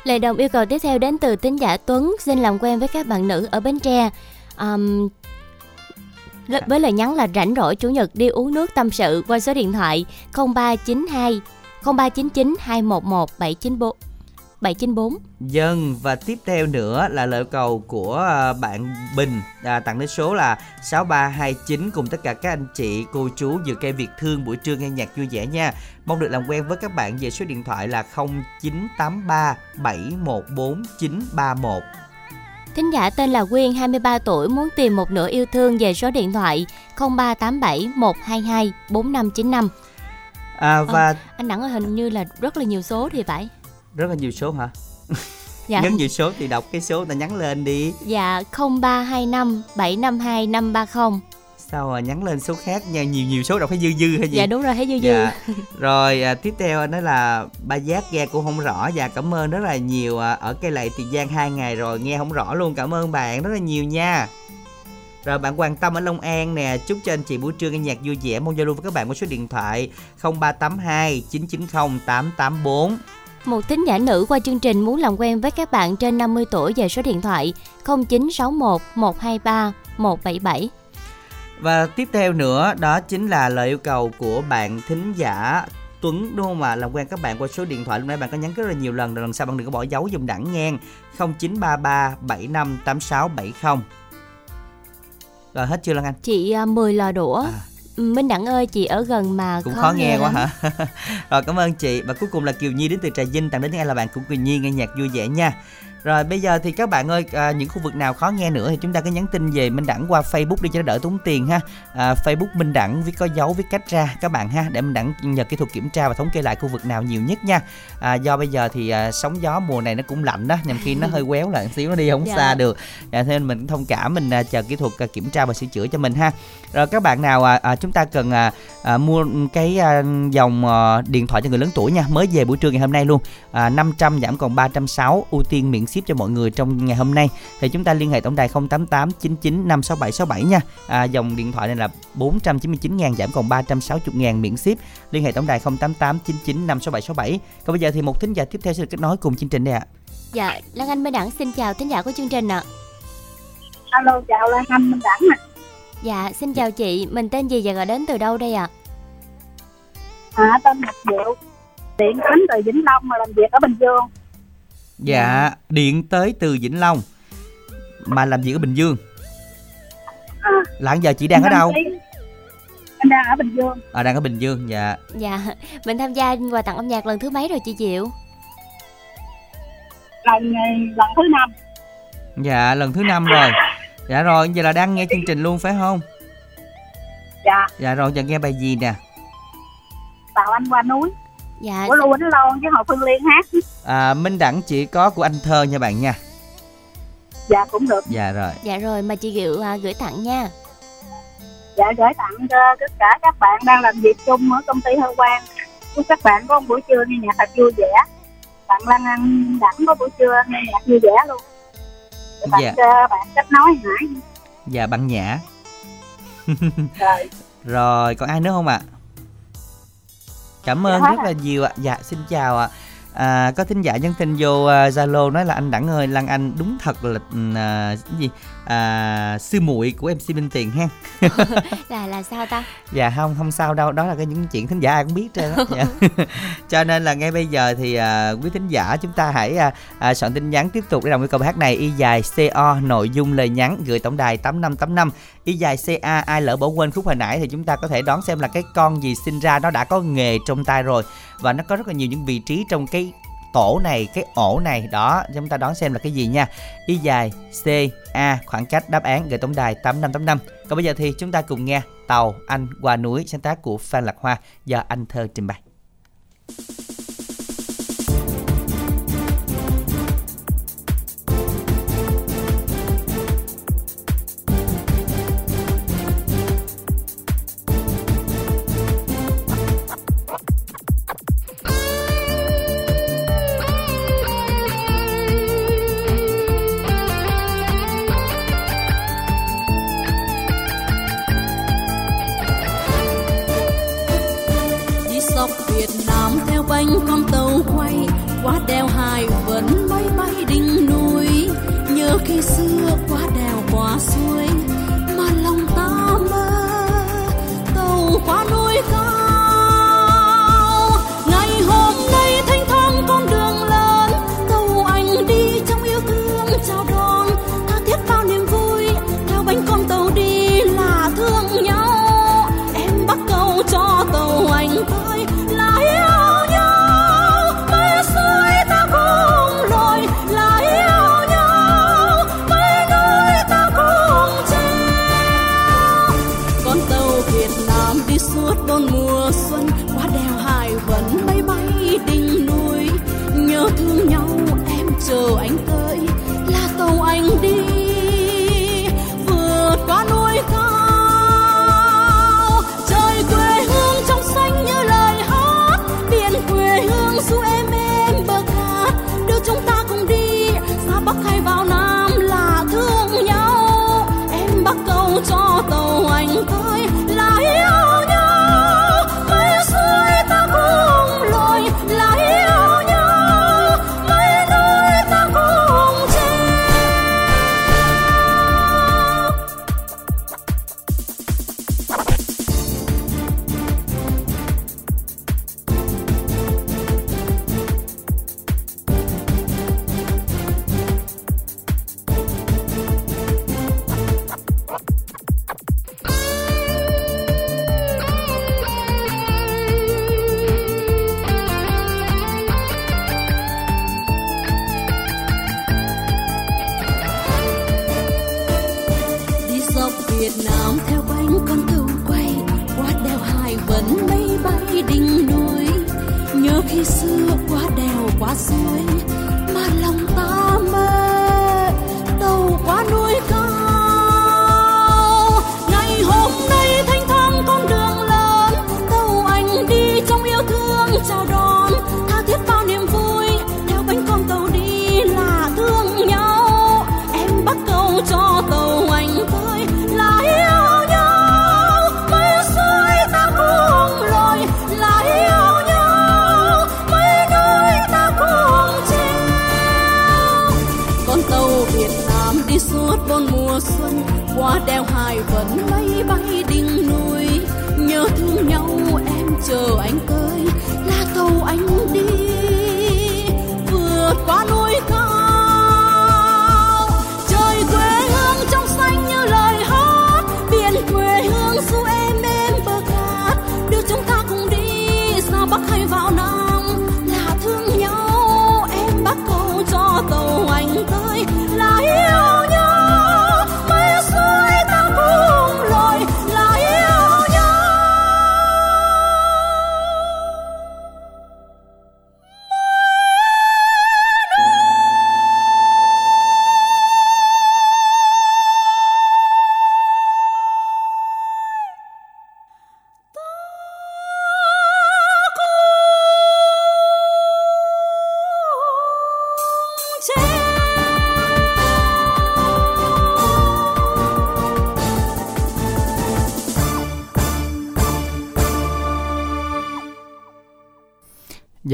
Lời đồng yêu cầu tiếp theo đến từ tín giả Tuấn xin làm quen với các bạn nữ ở Bến Tre. Um, l- với lời nhắn là rảnh rỗi chủ nhật đi uống nước tâm sự qua số điện thoại 0392 0399 211 794 794. dân và tiếp theo nữa là lời cầu của à, bạn Bình à, tặng đến số là 6329 cùng tất cả các anh chị cô chú dự cây Việt thương buổi trưa nghe nhạc vui vẻ nha mong được làm quen với các bạn về số điện thoại là 0983 714 931 Thính giả tên là Quyên 23 tuổi muốn tìm một nửa yêu thương về số điện thoại 0387 122 4595. à, và Anh Đẳng ơi hình như là rất là nhiều số thì phải. Rất là nhiều số hả [laughs] Dạ. nhấn nhiều số thì đọc cái số ta nhắn lên đi Dạ 0325 752 530 sao mà nhắn lên số khác nha nhiều nhiều số đọc thấy dư dư hay gì Dạ đúng rồi thấy dư dư Dạ. Rồi à, tiếp theo đó là ba giác nghe cũng không rõ và cảm ơn rất là nhiều à, ở cây lệ Tiền Giang hai ngày rồi nghe không rõ luôn cảm ơn bạn rất là nhiều nha. Rồi bạn quan tâm ở Long An nè, chúc cho anh chị buổi trưa nghe nhạc vui vẻ mong giao lưu với các bạn qua số điện thoại 0382 990 884. Một thính giả nữ qua chương trình muốn làm quen với các bạn trên 50 tuổi về số điện thoại 0961 123 177. Và tiếp theo nữa, đó chính là lời yêu cầu của bạn thính giả Tuấn, đúng không ạ? Làm quen các bạn qua số điện thoại lúc nãy bạn có nhắn rất là nhiều lần rồi lần sau bạn đừng có bỏ dấu dùm đẳng ngang 0933 758670. Rồi hết chưa Lan Anh? Chị 10 lò đũa. À. Minh Đẳng ơi, chị ở gần mà Cũng khó, nghe, quá lắm. hả? [laughs] rồi cảm ơn chị và cuối cùng là Kiều Nhi đến từ Trà Vinh tặng đến những ai là bạn của Kiều Nhi nghe nhạc vui vẻ nha. Rồi bây giờ thì các bạn ơi à, những khu vực nào khó nghe nữa thì chúng ta cứ nhắn tin về Minh Đẳng qua Facebook đi cho nó đỡ tốn tiền ha. À, Facebook Minh Đẳng viết có dấu viết cách ra các bạn ha để Minh Đẳng nhờ kỹ thuật kiểm tra và thống kê lại khu vực nào nhiều nhất nha. À, do bây giờ thì à, sóng gió mùa này nó cũng lạnh đó, nhằm khi nó hơi [laughs] quéo lại xíu nó đi không Dạ. xa được. Dạ, thế nên mình cũng thông cảm mình à, chờ kỹ thuật à, kiểm tra và sửa chữa cho mình ha. Rồi các bạn nào à, à, chúng ta cần à, à, mua cái à, dòng à, điện thoại cho người lớn tuổi nha mới về buổi trưa ngày hôm nay luôn à, 500 giảm còn 360 ưu tiên miễn ship cho mọi người trong ngày hôm nay thì chúng ta liên hệ tổng đài 088 99 567 67 nha. À, dòng điện thoại này là 499 ngàn giảm còn 360 ngàn miễn ship. Liên hệ tổng đài 088 99 567 67 còn bây giờ thì một thính giả tiếp theo sẽ được kết nối cùng chương trình đây ạ. Dạ, Lan Anh Minh Đẳng xin chào thính giả của chương trình ạ. Alo chào Lan Anh Minh Đẳng nè Dạ, xin chào chị, mình tên gì và gọi đến từ đâu đây ạ? à, tên Ngọc Diệu điện đến từ Vĩnh Long mà làm việc ở Bình Dương dạ điện tới từ Vĩnh Long. Mà làm việc ở Bình Dương? À, là giờ chị đang ở đâu? Anh đang ở Bình Dương. À đang ở Bình Dương dạ. Dạ, mình tham gia quà tặng âm nhạc lần thứ mấy rồi chị Diệu? lần lần thứ năm. Dạ lần thứ năm rồi. Dạ rồi giờ là đang nghe chương trình luôn phải không? Dạ. Dạ rồi giờ nghe bài gì nè? Tàu anh qua núi Dạ, của Lưu Quỳnh Lôn với Hồ Phương Liên hát à, Minh Đẳng chỉ có của anh Thơ nha bạn nha. Dạ cũng được. Dạ rồi. Dạ rồi mà chị Diệu à, gửi tặng nha. dạ gửi tặng cho tất cả các bạn đang làm việc chung ở công ty Hơ Quang. Chúc các bạn có một buổi trưa nghe nhạc thật vui vẻ. Bạn Lan Anh Đẳng có buổi trưa nghe nhạc vui vẻ luôn. Rồi bạn Dạ. cho bạn kết nối Hải Dạ bạn Nhã. Rồi. [laughs] Rồi còn ai nữa không ạ Cảm ơn Dạ rất là nhiều ạ. Dạ xin chào ạ. À, có thính giả nhắn tin vô à, Zalo nói là anh Đẳng ơi Lan Anh đúng thật là à, cái gì à, sư muội của MC Minh Tiền ha. Là [laughs] là sao ta? Dạ không không sao đâu. Đó là cái những chuyện thính giả ai cũng biết trơn á. Dạ. [laughs] cho nên là ngay bây giờ thì à, quý thính giả chúng ta hãy à, à, soạn tin nhắn tiếp tục để đồng cầu bài hát này. Y dài co nội dung lời nhắn gửi tổng đài 8585 y dài ca ai lỡ bỏ quên khúc hồi nãy thì chúng ta có thể đoán xem là cái con gì sinh ra nó đã có nghề trong tay rồi. Và nó có rất là nhiều những vị trí trong cái tổ này, cái ổ này, đó chúng ta đoán xem là cái gì nha. Y dài, c, a, khoảng cách đáp án, gửi tổng đài 8585 còn bây giờ thì chúng ta cùng nghe tàu anh qua núi sáng tác của phan lạc hoa do anh thơ trình bày. Đi dọc Việt Nam theo bánh con tàu quay qua đèo Hải Vân bay bay đỉnh núi. Nhớ khi xưa qua đèo qua suối mà lòng ta mơ, tàu qua núi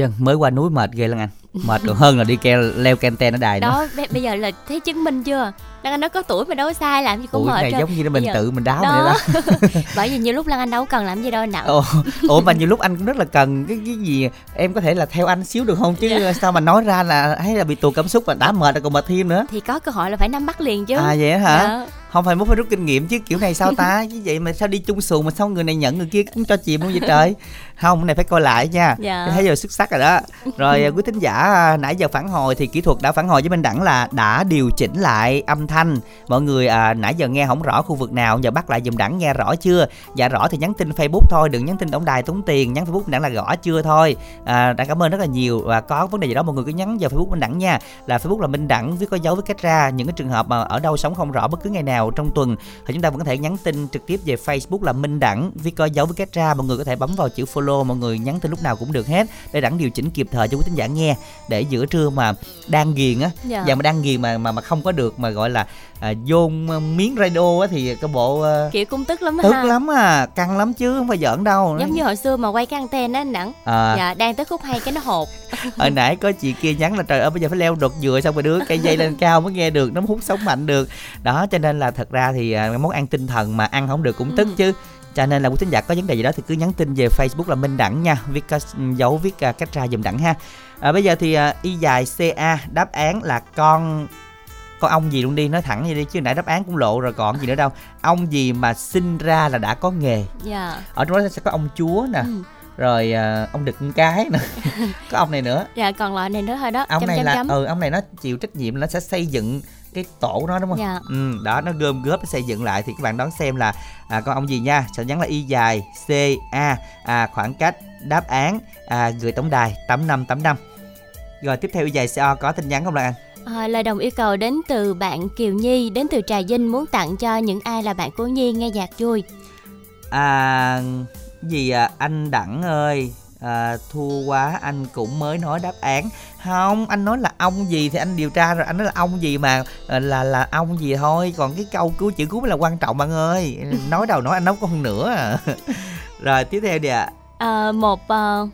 Dân mới qua núi mệt ghê lắm anh. Mệt còn hơn là đi keo leo ken ten ở đài nữa. Đó b- bây giờ là thấy chứng minh chưa? Lan Anh nói có tuổi mà đâu có sai làm gì cũng Ủa mệt này giống như là mình giờ- tự mình đáo mình đó. vậy đó. [laughs] Bởi vì nhiều lúc Lan Anh đâu cần làm gì đâu nặng. Ồ, ủa mà nhiều lúc anh cũng rất là cần cái cái gì em có thể là theo anh xíu được không? Chứ Dạ. sao mà nói ra là thấy là bị tù cảm xúc và đã mệt rồi còn mệt thêm nữa. Thì có cơ hội là phải nắm bắt liền chứ. À vậy hả? Dạ. không phải muốn phải rút kinh nghiệm chứ kiểu này sao ta? [laughs] Chứ vậy mà sao đi chung xuồng mà sao người này nhận người kia cũng cho chìm luôn vậy trời? Không cái này phải coi lại nha. Dạ. thấy giờ xuất sắc rồi đó. Rồi à, quý thính giả nãy giờ phản hồi thì kỹ thuật đã phản hồi với minh đẳng là đã điều chỉnh lại âm thanh. Mọi người à, nãy giờ nghe không rõ khu vực nào giờ bắt lại dùm đẳng nghe rõ chưa? Dạ rõ thì nhắn tin facebook thôi đừng nhắn tin tổng đài tốn tiền nhắn facebook đẳng là rõ chưa thôi. À, đã cảm ơn rất là nhiều. Và có vấn đề gì đó mọi người cứ nhắn vào facebook minh đẳng nha. Là facebook là minh đẳng viết có dấu với cách ra những cái trường hợp mà ở đâu sống không rõ bất cứ ngày nào trong tuần thì chúng ta vẫn có thể nhắn tin trực tiếp về facebook là minh đẳng viết có dấu với cách ra. Mọi người có thể bấm vào chữ follow mọi người nhắn tin lúc nào cũng được hết để đẳng điều chỉnh kịp thời cho quý thính giả nghe để giữa trưa mà đang ghiền á. Dạ. và mà đang ghiền mà mà mà không có được mà gọi là à, dôn à, miếng radio á thì cái bộ à, kiểu cũng tức lắm tức ha. lắm à căng lắm chứ không phải giỡn đâu. Giống như hồi xưa mà quay cái anten á anh Đẳng À. dạ đang tới khúc hay cái nó hột. [laughs] Hồi nãy có chị kia nhắn là trời ơi bây giờ phải leo đột dừa xong rồi đưa cây dây lên cao mới nghe được nó hút sống mạnh được. Đó cho nên là thật ra thì à, món ăn tinh thần mà ăn không được cũng tức chứ. Cho nên là quý thính giả có vấn đề gì đó thì cứ nhắn tin về Facebook là Minh Đẳng nha. Viết có dấu viết à, cách ra dùm Đẳng ha à, bây giờ thì à, y dài CA đáp án là con con ong gì luôn đi nói thẳng vậy đi chứ nãy đáp án cũng lộ rồi còn gì nữa đâu. Ong gì mà sinh ra là đã có nghề? Dạ. Ở trong đó sẽ có ông chúa nè Ừ. rồi à, ông đực cái nè [laughs] có ông này nữa. Dạ còn loại này nữa thôi đó? Ông chấm này chấm là chấm. ừ ông này nó chịu trách nhiệm nó sẽ xây dựng cái tổ nó đúng không? Dạ. ừ đó nó gom góp nó xây dựng lại thì các bạn đón xem là à, con ông gì nha? Sẽ nhắn là y dài c a à, khoảng cách đáp án à, gửi tổng đài tám năm tám năm rồi tiếp theo y dài co có tin nhắn không lan anh? À, lời đồng yêu cầu đến từ bạn Kiều Nhi đến từ Trà Vinh muốn tặng cho những ai là bạn của Nhi nghe nhạc vui. à gì à, anh đẳng ơi à, thua quá anh cũng mới nói đáp án. Không anh nói là ông gì thì anh điều tra rồi anh nói là ông gì mà à, là là ông gì thôi còn cái câu cứu chữ cứu mới là quan trọng bạn ơi. [laughs] Nói đầu nói anh nói con nữa à. [laughs] rồi tiếp theo đi ạ. À, một ờ,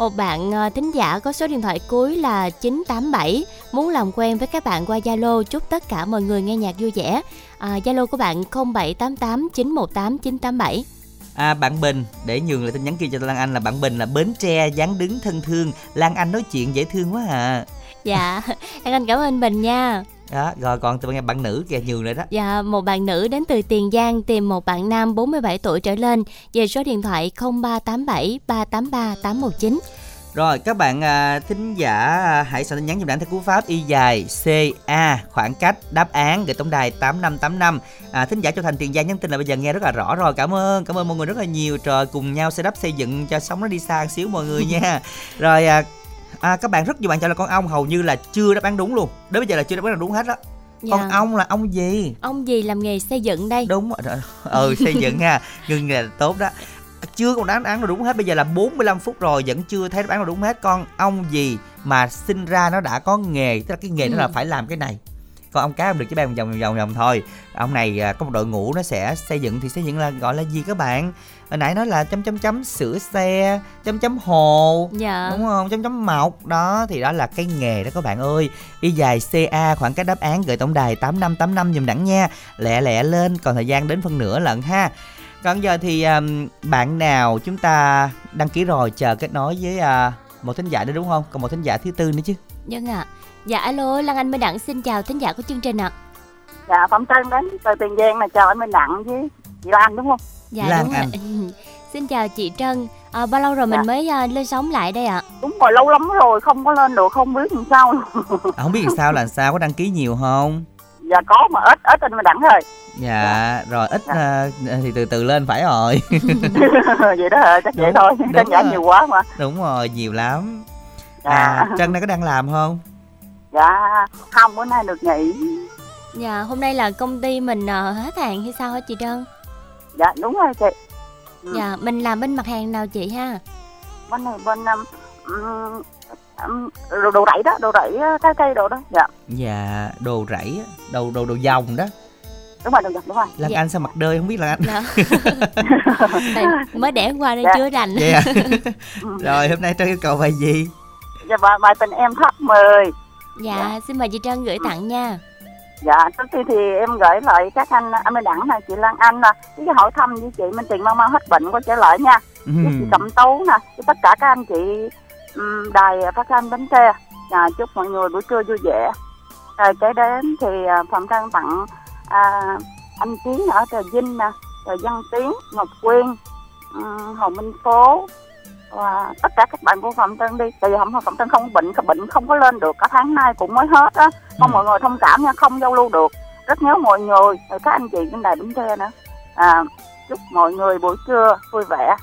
một bạn ờ, thính giả có số điện thoại cuối là 987 muốn làm quen với các bạn qua Zalo chúc tất cả mọi người nghe nhạc vui vẻ. À, Zalo của bạn 0788 918 987. À, bạn Bình để nhường lại tin nhắn kia cho Lan Anh là bạn Bình là Bến Tre dáng đứng thân thương Lan Anh nói chuyện dễ thương quá à Dạ, [laughs] Lan Anh cảm ơn Bình nha. Đó rồi còn từ nghe bạn nữ kìa nhường lại đó Dạ, một bạn nữ đến từ Tiền Giang tìm một bạn nam 47 tuổi trở lên về số điện thoại 0387 383 819. Rồi các bạn à, thính giả à, hãy soạn tin nhắn dùm đảng theo cú pháp y dài CA khoảng cách đáp án gửi tổng đài 8585. À, thính giả cho thành tiền giang nhắn tin là bây giờ nghe rất là rõ rồi. Cảm ơn, cảm ơn mọi người rất là nhiều. Trời cùng nhau xây đắp xây dựng cho sống nó đi xa xíu mọi người nha. [laughs] Rồi à, à, các bạn rất nhiều bạn chọn là con ong hầu như là chưa đáp án đúng luôn. Đến bây giờ là chưa đáp án đúng hết á. Dạ. Con ong là ong gì? Ông gì làm nghề xây dựng đây? Đúng rồi. Ừ xây dựng ha. [laughs] Ngưng là tốt đó chưa có đáp án nào đúng hết bây giờ là 45 phút rồi vẫn chưa thấy đáp án nào đúng hết con ong gì mà sinh ra nó đã có nghề tức là cái nghề Ừ. nó là phải làm cái này còn ông cá không được chỉ bay vòng vòng vòng vòng thôi. Ông này à, có một đội ngũ nó sẽ xây dựng thì xây dựng là gọi là gì các bạn? Hồi nãy nói là chấm chấm chấm sửa xe chấm chấm hồ Dạ. đúng không? Chấm chấm mọc đó thì đó là cái nghề đó các bạn ơi. Y dài ca khoảng cách đáp án gửi tổng đài 8585 dùm đẳng nha. Lẹ lẹ lên còn thời gian đến phân nửa lận ha. Còn giờ thì um, bạn nào chúng ta đăng ký rồi chờ kết nối với à, một thính giả nữa đúng không? Còn một thính giả thứ tư nữa chứ. Vâng ạ. Dạ alo, Lan Anh Minh Đẳng xin chào thính giả của chương trình ạ. dạ phẩm trân đến từ tiền giang là chào anh minh đặng với chị lan đúng không Dạ Lan đúng Anh. rồi. [laughs] xin chào chị Trân. À, bao lâu rồi mình Dạ. mới à, lên sóng lại đây ạ? đúng rồi lâu lắm rồi không có lên được không biết làm sao à, [laughs] không biết làm sao là sao có đăng ký nhiều không dạ có mà ít ít anh minh đặng thôi dạ rồi ít à, thì từ từ lên phải rồi [laughs] vậy đó hả chắc vậy Đúng, thôi đúng khán giả rồi. nhiều quá mà đúng rồi nhiều lắm dạ à trân đây có đang làm không dạ không bữa nay được nghỉ Dạ, hôm nay là công ty mình à, hết hàng hay sao hả chị Trân? dạ đúng rồi chị Ừ. Dạ, mình làm bên mặt hàng nào chị ha? bên này bên um, um, đồ, đồ rẫy đó đồ rẫy uh, trái cây đồ đó dạ dạ đồ rẫy đồ đồ đồ dòng đó đúng rồi đồ vật đúng rồi lan Dạ. anh sao mặt đơi không biết lan anh Dạ. [laughs] Mới đẻ qua nên Dạ. chưa rành. À? [laughs] rồi hôm nay trân yêu cầu bài gì dạ và bài tình em thấp mười Dạ, xin mời chị Trân gửi tặng nha. dạ trước tiên thì em gửi lại các anh anh Minh Đẳng này chị Lan Anh nè với cái hỏi thăm với chị Minh Tiền mau mau hết bệnh có trở lại nha. Với chị Ừm. Cẩm Tú nè với tất cả các anh chị um, đài phát thanh Bến Tre. À, chúc mọi người buổi trưa vui vẻ. Rồi kế đến thì à, Phạm Trân tặng à, anh Chiến ở Trà Vinh nè rồi Văn Tiến Ngọc Quyên um, Hồ Minh Phố và tất cả các bạn của Phạm Trân đi tại vì không Phạm Trân không bệnh bệnh không có lên được cả tháng nay cũng mới hết á mong Ừ. mọi người thông cảm nha không giao lưu được rất nhớ mọi người rồi các anh chị trên đài Bến Tre nữa à, chúc mọi người buổi trưa vui vẻ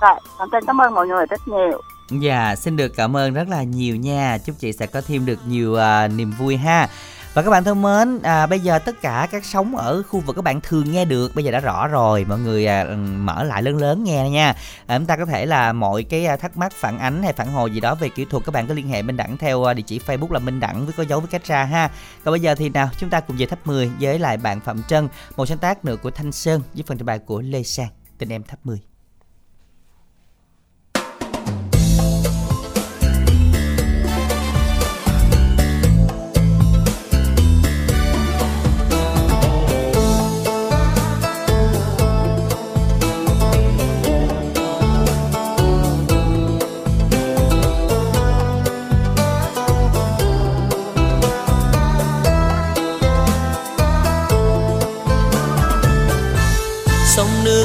rồi Phạm Trân cảm ơn mọi người rất nhiều Dạ, xin được cảm ơn rất là nhiều nha. Chúc chị sẽ có thêm được nhiều à, niềm vui ha. Và các bạn thân mến, à, bây giờ tất cả các sóng ở khu vực các bạn thường nghe được bây giờ đã rõ rồi. Mọi người à, ừ, mở lại lớn lớn nghe nha. À, chúng ta có thể là mọi cái à, thắc mắc phản ánh hay phản hồi gì đó về kỹ thuật các bạn có liên hệ Minh Đẳng theo à, địa chỉ Facebook là Minh Đẳng với có dấu với cách ra ha. Còn bây giờ thì nào chúng ta cùng về thấp 10 với lại bạn Phạm Trân, một sáng tác nữa của Thanh Sơn với phần trình bày của Lê Sang. Tình em thấp 10.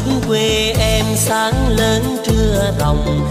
Nước quê em sáng lớn trưa ròng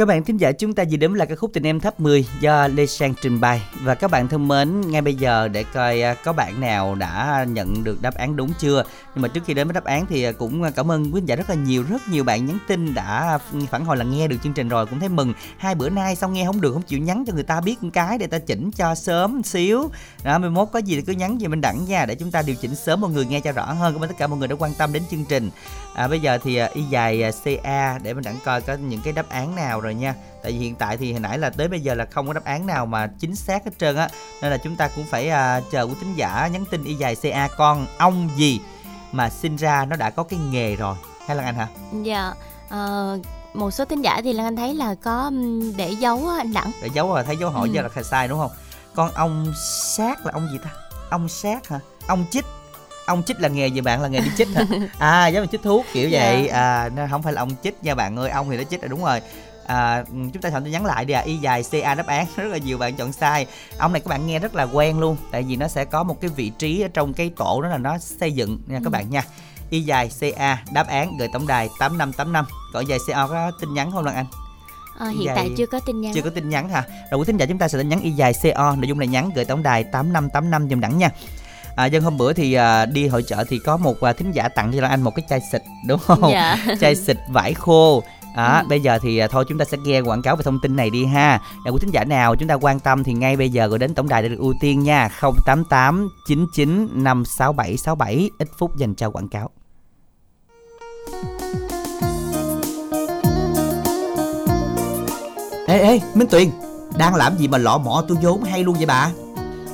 Các bạn thính giả chúng ta vừa đến là ca khúc Tình Em thấp 10 do Lê Sang trình bày. Và các bạn thân mến, ngay bây giờ để coi à, có bạn nào đã nhận được đáp án đúng chưa? Nhưng mà trước khi đến với đáp án thì à, cũng à, cảm ơn quý giả rất là nhiều Rất nhiều bạn nhắn tin đã ừ, phản hồi là nghe được chương trình rồi. Cũng thấy mừng. Hai bữa nay xong nghe không được không chịu nhắn cho người ta biết một cái để ta chỉnh cho sớm xíu. Đó, 11 có gì thì cứ nhắn về mình đẳng nha để chúng ta điều chỉnh sớm mọi người nghe cho rõ hơn. Cảm ơn tất cả mọi người đã quan tâm đến chương trình à, Bây giờ thì à, y dài à, CA để mình đẳng coi có những cái đáp án nào rồi nha. Tại vì hiện tại thì hồi nãy là tới bây giờ là không có đáp án nào mà chính xác hết trơn á. Nên là chúng ta cũng phải à, chờ của thính giả nhắn tin y dài ca con ong gì mà sinh ra nó đã có cái nghề rồi? Hay là anh hả? Dạ, ờ, một số thính giả thì Lan Anh thấy là có để dấu anh Đẳng. để dấu rồi thấy dấu hỏi Ừ. giờ là sai đúng không? Con ong sát là ong gì ta? Ong sát hả? Ong chích ong chích là nghề gì bạn là nghề đi chích hả? [laughs] À giống như chích thuốc kiểu vậy. À nó không phải là ong chích nha bạn ơi ong thì nó chích là đúng rồi. À, chúng ta thậm nhắn lại đi à y dài ca đáp án [laughs] rất là nhiều bạn chọn sai. Ông này các bạn nghe rất là quen luôn tại vì nó sẽ có một cái vị trí ở trong cái tổ đó là nó xây dựng nha các Ừ. bạn nha. Y dài ca đáp án gửi tổng đài tám năm tám năm. Gọi dài ca có tin nhắn không Lan Anh? Ờ, hiện Vậy- tại chưa có tin nhắn. chưa có tin nhắn hả? Rồi quý thính giả chúng ta sẽ đánh nhắn y dài co nội dung là nhắn gửi tổng đài tám năm tám năm dùm đẳng nha à, dân hôm bữa thì à, đi hội chợ thì có một à, thính giả tặng cho Lan anh một cái chai xịt đúng không Dạ. [laughs] chai xịt vải khô À, Ừ. bây giờ thì à, thôi chúng ta sẽ nghe quảng cáo về thông tin này đi ha. Và quý thính giả nào chúng ta quan tâm thì ngay bây giờ gọi đến tổng đài để được ưu tiên nha. 088 99 567 67 ít phút dành cho quảng cáo. Ê ê, Minh Tuyền, đang làm gì mà lọ mọ tôi vốn hay luôn vậy bà?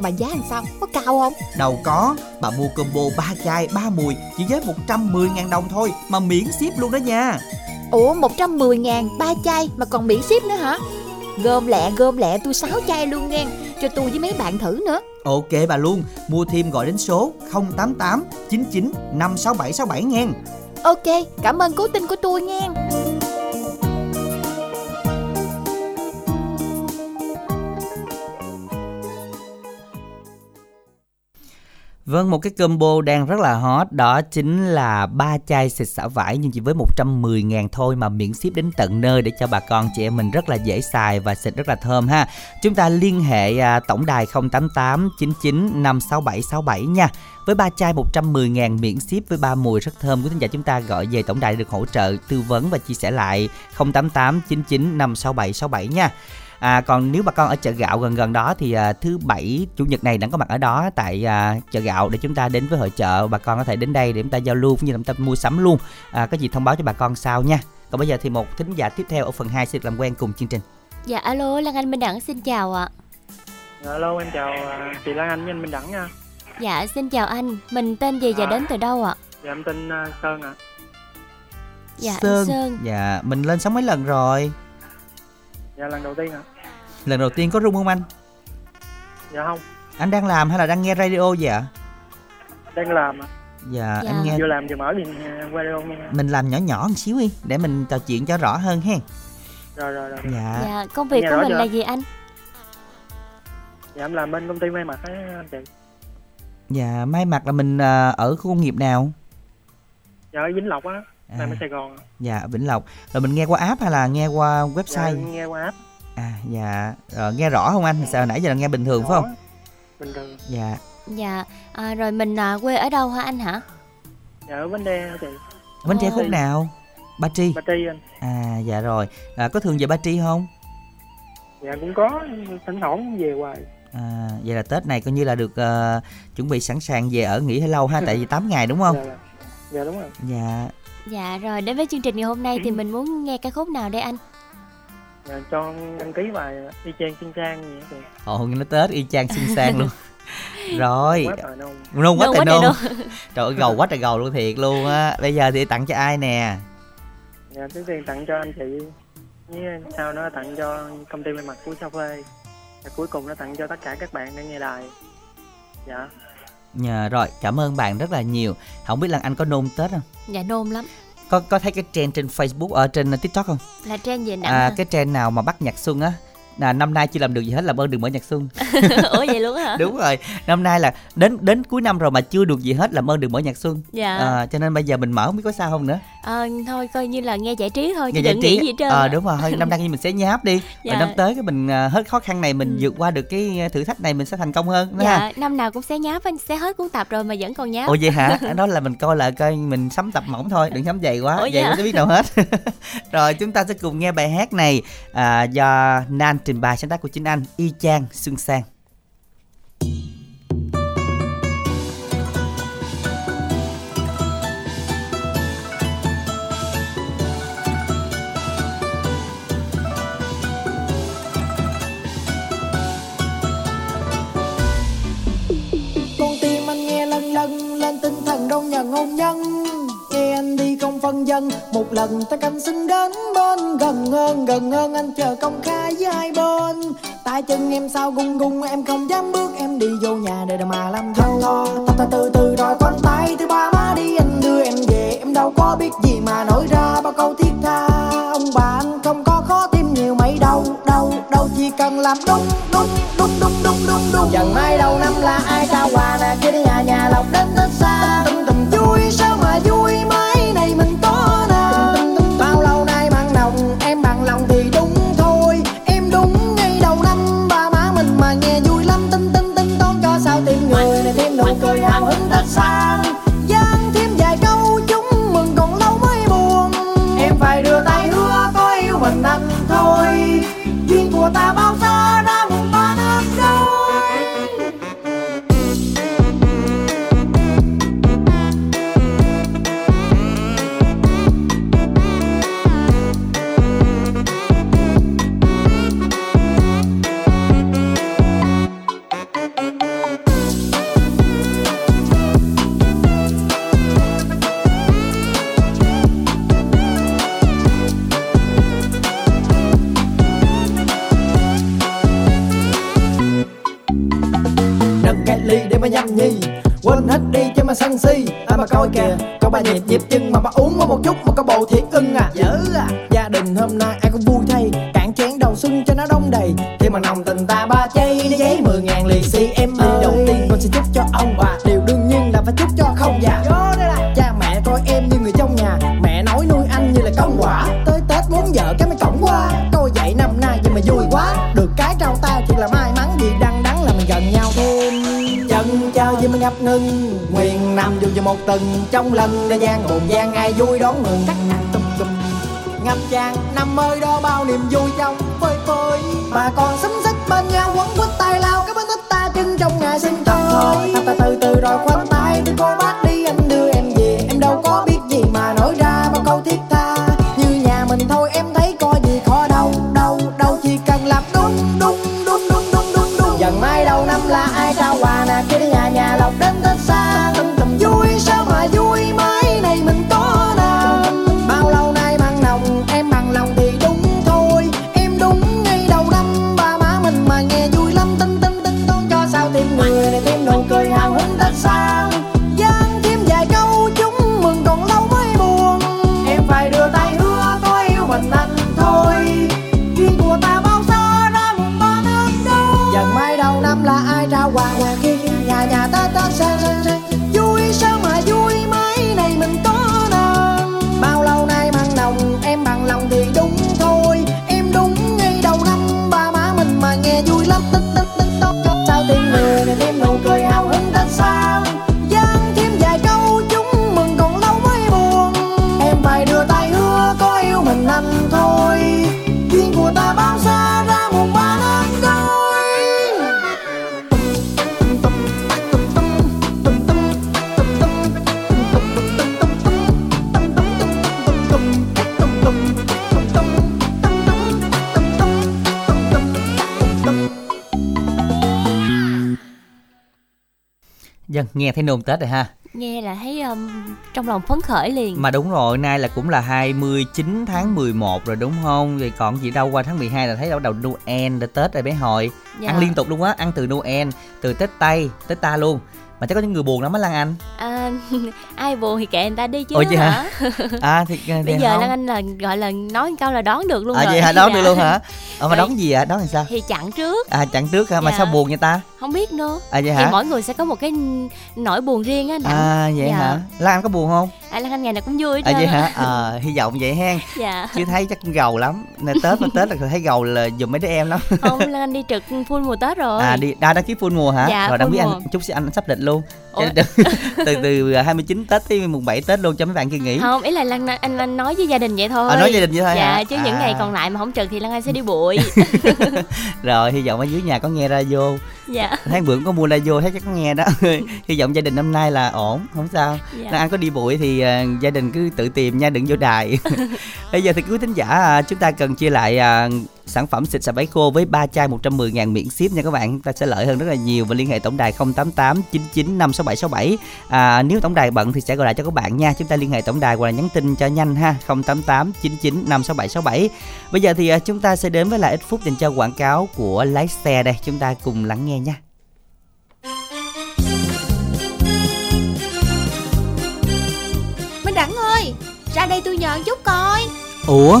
Mà giá làm sao? Có cao không? Đâu có, bà mua combo 3 chai 3 mùi chỉ với 110.000 đồng thôi mà miễn ship luôn đó nha. Ủa 110 ngàn ba chai mà còn miễn ship nữa hả Gom lẹ gom lẹ tôi 6 chai luôn nghe Cho tôi với mấy bạn thử nữa Ok bà luôn, mua thêm gọi đến số 088 99 56767 nghe. Ok cảm ơn cố tin của tôi nghe Vâng, một cái combo đang rất là hot đó chính là ba chai xịt xả vải nhưng chỉ với 110 ngàn thôi mà miễn ship đến tận nơi để cho bà con chị em mình rất là dễ xài và xịt rất là thơm ha. Chúng ta liên hệ à, tổng đài 088 99 56767 nha. Với ba chai 110 ngàn miễn ship với ba mùi rất thơm của thính giả chúng ta gọi về tổng đài được hỗ trợ tư vấn và chia sẻ lại 088 99 56767 nha. À, còn nếu bà con ở chợ gạo gần gần đó thì à, thứ bảy chủ nhật này đang có mặt ở đó tại à, chợ gạo để chúng ta đến với hội chợ. Bà con có thể đến đây để chúng ta giao lưu cũng như là chúng ta mua sắm luôn. À, có gì thông báo cho bà con sau nha. Còn bây giờ thì một thính giả tiếp theo ở phần 2 sẽ được làm quen cùng chương trình. Dạ alo Lan Anh Minh Đẳng xin chào ạ. Dạ, Alo em chào à, chị Lan Anh với anh Minh Đẳng nha. Dạ xin chào anh. Mình tên gì và À. đến từ đâu ạ? Dạ em tên à, Sơn ạ. Dạ anh Sơn. Sơn. Dạ mình lên sóng mấy lần rồi Dạ lần đầu tiên ạ. Lần đầu tiên có rung không anh? Dạ không. Anh đang làm hay là đang nghe radio vậy ạ? Đang làm ạ. Dạ, Dạ. em nghe. Vừa làm vừa mở điện à, radio nghe mình làm nhỏ nhỏ một xíu đi để mình trò chuyện cho rõ hơn hen. Rồi rồi rồi. Dạ. Dạ công việc Nghe của mình chưa? là gì anh? Dạ em làm bên công ty may mặc á anh chị. Dạ may mặc là mình à, ở khu công nghiệp nào? Dạ ở Vĩnh Lộc á À. ở Sài Gòn. Dạ vĩnh lộc. Rồi mình nghe qua app hay là nghe qua Dạ website? Em nghe qua app. À dạ. Rồi, nghe rõ không anh? Sao hồi nãy giờ là nghe bình thường phải không? Bình thường. Dạ. Dạ à, rồi mình à, quê ở đâu hả anh hả? Dạ ở Bến hả chị? Bánh tre khúc nào? Ba tri. Bà Tri anh. À dạ rồi. À, có thường về ba tri không? Dạ cũng có. Thỉnh thoảng về hoài. À, vậy là tết này coi như là được ờ, chuẩn bị sẵn sàng về ở nghỉ hơi lâu ha tại vì 8 ngày đúng không? Dạ, dạ đúng rồi. Dạ Dạ rồi đến với chương trình ngày hôm nay thì mình muốn nghe ca khúc nào đây anh? Dạ cho đăng ký bài y chang xinh sang gì chị ồ nghe nó tết y chang xinh xang luôn. [laughs] Rồi. Nôn. Quá trời quá trời nôn. [laughs] trời ơi gầu quá trời gầu luôn thiệt luôn á. Bây giờ thì tặng cho ai nè? Dạ trước tiên tặng cho anh chị với sau đó tặng cho công ty may mặc của Sao Phê và cuối cùng nó tặng cho tất cả các bạn đang nghe đài. Dạ Nhờ, rồi cảm ơn bạn rất là nhiều. Không biết là anh có nôn tết không? Dạ nôn lắm. Có có thấy cái trend trên facebook ở trên tiktok không? Là trend gì nặng à, hả? cái trend nào mà bắt nhạc xuân á là năm nay chưa làm được gì hết làm ơn đừng mở nhạc xuân. [laughs] Ủa vậy luôn hả? Đúng rồi. Năm nay là đến đến cuối năm rồi mà chưa được gì hết làm ơn đừng mở nhạc xuân. Dạ. À, cho nên bây giờ mình mở không biết có sao không nữa. Ờ, thôi coi như là nghe giải trí thôi Nghe giải đừng trí. nghĩ gì hết trơn ờ á. đúng rồi thôi năm nay [laughs] mình sẽ nháp đi. Dạ. năm tới cái mình à, hết khó khăn này mình Ừ. vượt qua được cái thử thách này mình sẽ thành công hơn đó ha Dạ năm nào cũng sẽ nháp anh sẽ hết cuốn tập rồi mà vẫn còn nháp Ồ vậy hả? [laughs] Đó là mình coi lại coi mình sắm tập mỏng thôi, đừng sắm dày quá, Ủa dày vậy quá sẽ biết đâu hết. Rồi chúng ta sẽ cùng nghe bài hát này à, do Nan trình bày sáng tác của chính anh Y Chang Xuân Sang. con tim anh nghe lân lân lên tinh thần đông nhận hôn nhân anh đi không phân dân. Một lần ta canh xứng đến bên gần hơn gần hơn anh chờ công khai với hai bên. Tay chân em sao gung gung, em không dám bước, em đi vô nhà để mà làm dâu tập ta từ từ rồi con tay thứ ba má đi anh đưa em về. Em đâu có biết gì mà nói ra, bao câu thiết tha. Ông bà anh không có khó tim nhiều mấy đâu đâu đâu chỉ cần làm đúng đúng đúng đúng đúng đúng đúng. Chẳng mai đầu năm là ai, sao quà nè kia đi, nhà nhà lộc đến tết xa. Mà sân si. Ai mà coi kìa, có ba nhịp nhịp chân mà bà uống có một chút mà có bầu thiệt ưng à. Dở dù một tuần trong lần đã gian hồn gian ai vui đón mừng tum tum ngập tràn năm ơi đó bao niềm vui trong phơi phới. Mà còn xúm xích bên nhau, quấn quýt tay lao cái bánh ít ta chân trong ngày sinh thôi ta từ từ rồi khoanh nghe thấy nôn Tết rồi ha Nghe là thấy um, trong lòng phấn khởi liền. Mà đúng rồi, nay là cũng là 29 tháng 11 rồi đúng không? Rồi còn gì đâu qua tháng 12 là thấy đâu đầu Noel là Tết rồi bé hồi. Dạ. Ăn liên tục luôn á, ăn từ Noel, từ Tết Tây, Tết ta luôn. Mà chắc có những người buồn lắm á Lan Anh. À, [laughs] ai buồn thì kệ người ta đi chứ Ủa vậy hả? [laughs] À thì, thì Bây giờ không. Lan Anh là gọi là nói câu là đón được luôn À rồi. vậy hả? Đón Dạ. được luôn hả? [laughs] Ờ mà đón gì ạ? Đón làm sao? Thì chặn trước, À chặn trước hả? Mà Dạ. sao buồn vậy ta? không biết nữa. À vậy Thì hả? mỗi người sẽ có một cái nỗi buồn riêng á. À vậy Dạ. hả? Lan Anh có buồn không? À, Lan Anh ngày nào cũng vui À vậy hả? Ờ hy vọng vậy hen. Dạ. Chứ thấy chắc gầu lắm. Nè Tết mà Tết là thấy gầu là giùm mấy đứa em lắm. Không, Lan Anh đi trực full mùa Tết rồi. À đi đa đăng ký full mùa hả? Dạ, Rồi đăng biết mùa. anh chút xíu anh sắp lịch luôn. Từ từ [laughs] 29 Tết tới mùng 7 Tết luôn cho mấy bạn kia nghỉ. Không, ý là Lan anh, anh nói với gia đình vậy thôi. À, nói gia đình vậy thôi Dạ, hả? chứ những À. ngày còn lại mà không trực thì Lan Anh sẽ đi bụi. [laughs] [laughs] Rồi hy vọng ở dưới nhà có nghe radio. dạ. Tháng bữa cũng có mua radio thấy chắc có nghe đó. hy vọng gia đình năm nay là ổn, không sao. Dạ. Nếu anh có đi bụi thì à, gia đình cứ tự tìm nha, đừng vô đài. Bây giờ thì quý thính giả à, chúng ta cần chia lại à, sản phẩm xịt xà váy khô với 3 chai 110 ngàn miễn ship nha các bạn. Chúng ta sẽ lợi hơn rất là nhiều và liên hệ tổng đài 088 99 56767. À, nếu tổng đài bận thì sẽ gọi lại cho các bạn nha. Chúng ta liên hệ tổng đài hoặc là nhắn tin cho nhanh ha. 088 99 56767. Bây giờ thì à, chúng ta sẽ đến với lại ít phút dành cho quảng cáo của lái xe đây. Chúng ta cùng lắng nghe nha. Minh Đẳng ơi Ra đây tôi nhờ chút coi Ủa,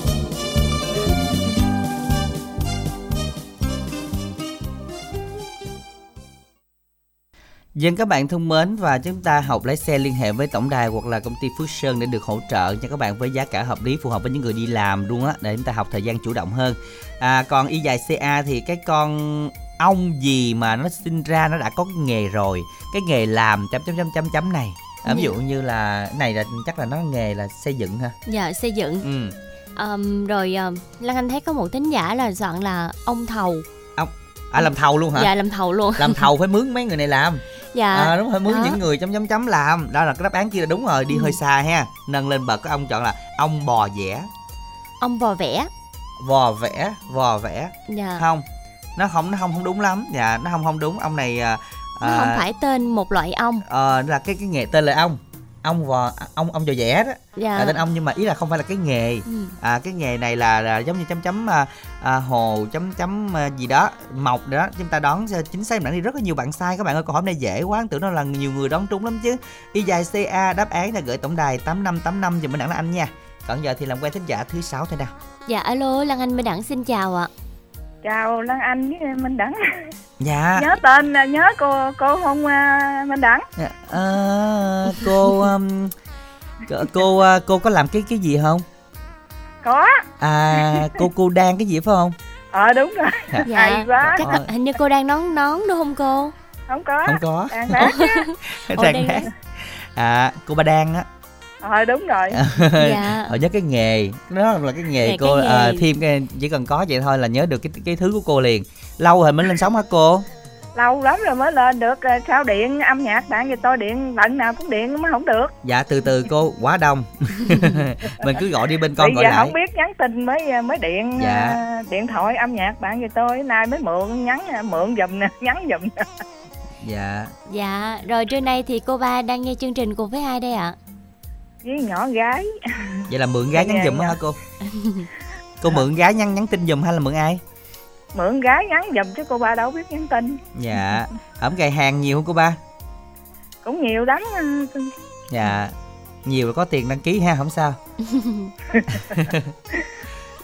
Dân các bạn thân mến và chúng ta học lái xe liên hệ với tổng đài hoặc là công ty Phước Sơn để được hỗ trợ cho các bạn với giá cả hợp lý phù hợp với những người đi làm luôn á để chúng ta học thời gian chủ động hơn. À, còn y dài CA thì cái con ong gì mà nó sinh ra nó đã có cái nghề rồi, cái nghề làm chấm chấm chấm chấm chấm này. À, ví dụ như là này là chắc là nó nghề là xây dựng ha. Dạ xây dựng. Ừ. Ờm, rồi uh, Lan Anh thấy có một thính giả là soạn là ông thầu. À làm thầu luôn hả? Dạ làm thầu luôn. Làm thầu phải mướn mấy người này làm. [laughs] Dạ. À, đúng rồi mướn Đó. những người chấm chấm chấm làm đó là cái đáp án kia là đúng rồi đi Ừ. hơi xa ha nâng lên bậc các ông chọn là ông bò vẽ Ông bò vẽ. vò vẽ vò vẽ Dạ. không nó không nó không không đúng lắm dạ nó không không đúng ông này à, Nó à, không phải tên một loại ong. ờ, là cái cái nghề tên là ông ông vò ông ông vò vẽ đó. Dạ. là tên ông nhưng mà ý là không phải là cái nghề. Ừ. à cái nghề này là, là giống như chấm chấm à, à, hồ chấm chấm à, gì đó mọc đó. Chúng ta đón à, chính xác nãy thì rất là nhiều bạn sai. Các bạn ơi câu hỏi này dễ quá tưởng đâu là nhiều người đón trúng lắm chứ. Y dài ca đáp án là gửi tổng đài tám năm tám năm. Giùm mình đẳng là anh nha. Còn giờ thì làm quen thính giả thứ sáu thôi nào. Dạ alo Lan Anh Minh Đẳng xin chào ạ. chào Lan Anh với Minh Đẳng dạ. Nhớ tên nhớ cô cô không à, Minh Đẳng. Dạ, ờ, cô um, cô- cô à, cô có làm cái cái gì không? Có. À cô cô đang cái gì phải không? Ờ đúng rồi. Dạ. [laughs] hay quá. Chắc Ờ. hình như cô đang nón nón đúng không cô? không có. Không có. Đang hát đang đang hát à cô ba đang á. Ờ đúng rồi. [laughs] Dạ. ở nhớ cái nghề. Đó là cái nghề Dạ, cô cái nghề. à, thêm cái chỉ cần có vậy thôi là nhớ được cái cái thứ của cô liền lâu rồi mới lên sóng hả cô? Lâu lắm rồi mới lên được sao điện âm nhạc bạn thì tôi điện lần nào cũng điện mới không được. Dạ từ từ cô quá đông. [laughs] Mình cứ gọi đi bên con bây gọi giờ lại. không biết nhắn tin mới mới điện Dạ. à, điện thoại âm nhạc bạn thì tôi nay mới mượn nhắn à, mượn giùm nè [laughs] nhắn giùm nè. Dạ. Dạ, rồi trưa nay thì cô ba đang nghe chương trình cùng với ai đây ạ? với nhỏ gái. Vậy là mượn gái nhắn Dạ, giùm á dạ. hả cô? Cô mượn gái nhắn nhắn tin giùm hay là mượn ai mượn gái nhắn giùm chứ cô ba đâu biết nhắn tin. Dạ. Ẩm gầy hàng nhiều không cô ba? Cũng nhiều lắm. Dạ. Nhiều là có tiền đăng ký ha không sao. [laughs]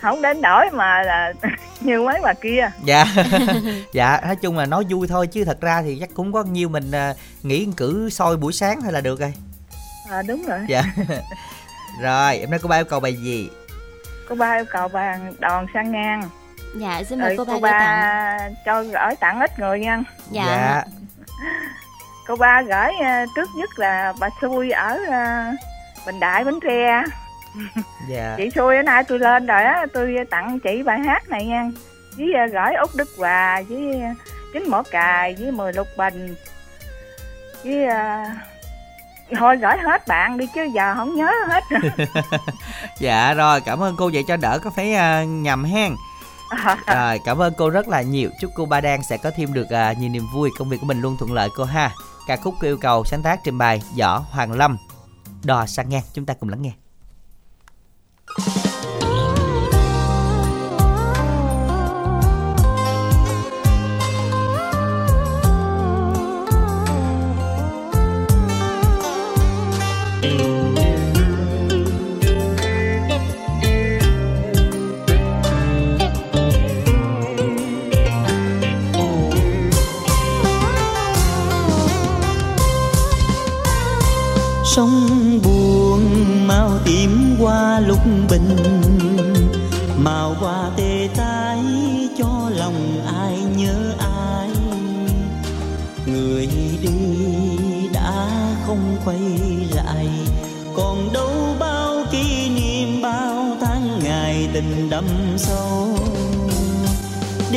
Không đến đổi mà là [laughs] như mấy bà kia. Dạ. [laughs] Dạ nói chung là nói vui thôi chứ thật ra thì chắc cũng có nhiêu mình à, nghỉ cử soi buổi sáng thôi là được rồi. À, đúng rồi. Dạ. Rồi em nói cô ba yêu cầu bài gì? Cô ba yêu cầu bàn đòn sang ngang Dạ, xin mời Rồi cô ba cô tặng. ba cho gửi tặng ít người nha. Dạ. dạ. Cô ba gửi à, trước nhất là bà xui ở à, bình đại bến tre. Dạ. Chị xui bữa nay tôi lên rồi á tôi tặng chị bài hát này nha. Với à, gửi út đức hòa với chín mỏ cài với mười lục bình. Với à, thôi gửi hết bạn đi chứ giờ không nhớ hết. Rồi. [laughs] dạ rồi cảm ơn cô. Vậy cho đỡ có phải nhầm hen [laughs] rồi cảm ơn cô rất là nhiều. Chúc cô ba đang sẽ có thêm được à, nhiều niềm vui công việc của mình luôn thuận lợi cô ha. Ca khúc yêu cầu sáng tác trình bày võ hoàng lâm. Đò sang ngang chúng ta cùng lắng nghe.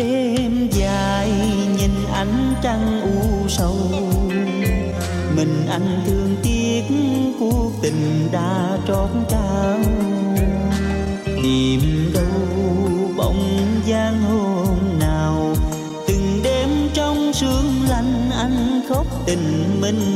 Đêm dài nhìn ánh trăng u sầu. Mình anh thương tiếc cuộc tình đã trót trao tìm đâu bóng dáng hôm nào, từng đêm trong sương lạnh anh khóc tình mình.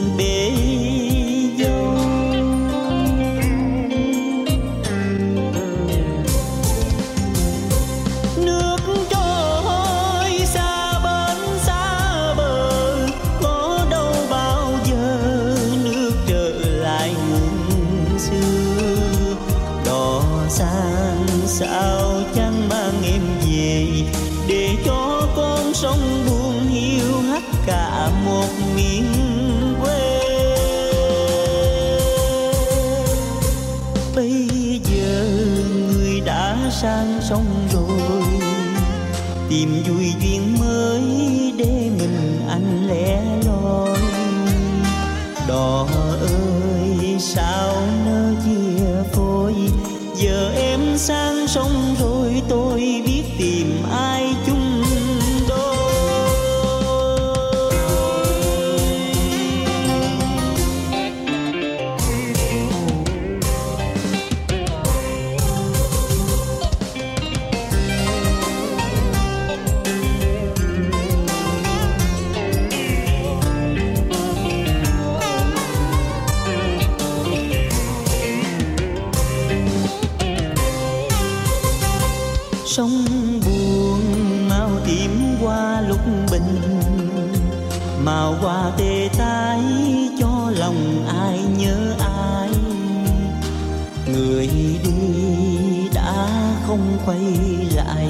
Quay lại.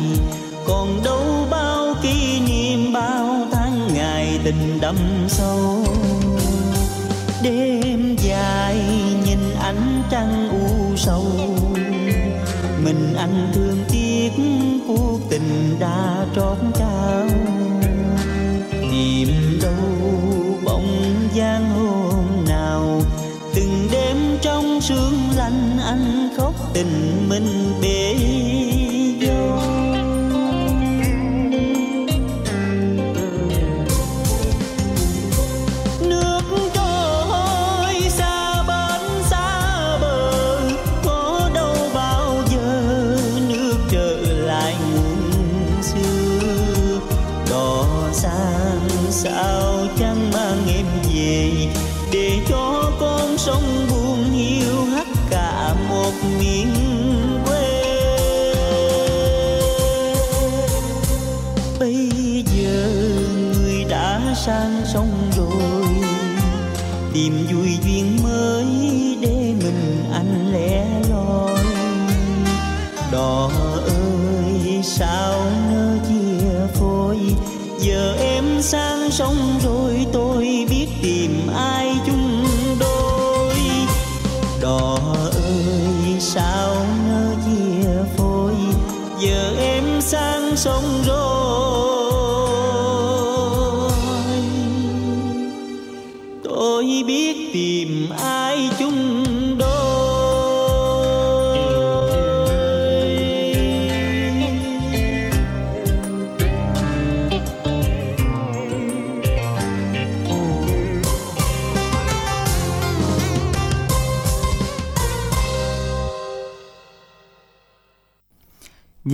Còn đâu bao kỷ niệm, bao tháng ngày tình đậm sâu. Đêm dài nhìn ánh trăng u sầu. Mình anh thương tiếc, cuộc tình đã trót trao. Tìm đâu bóng dáng hôm nào. Từng đêm trong sương lạnh anh khóc tình mình bể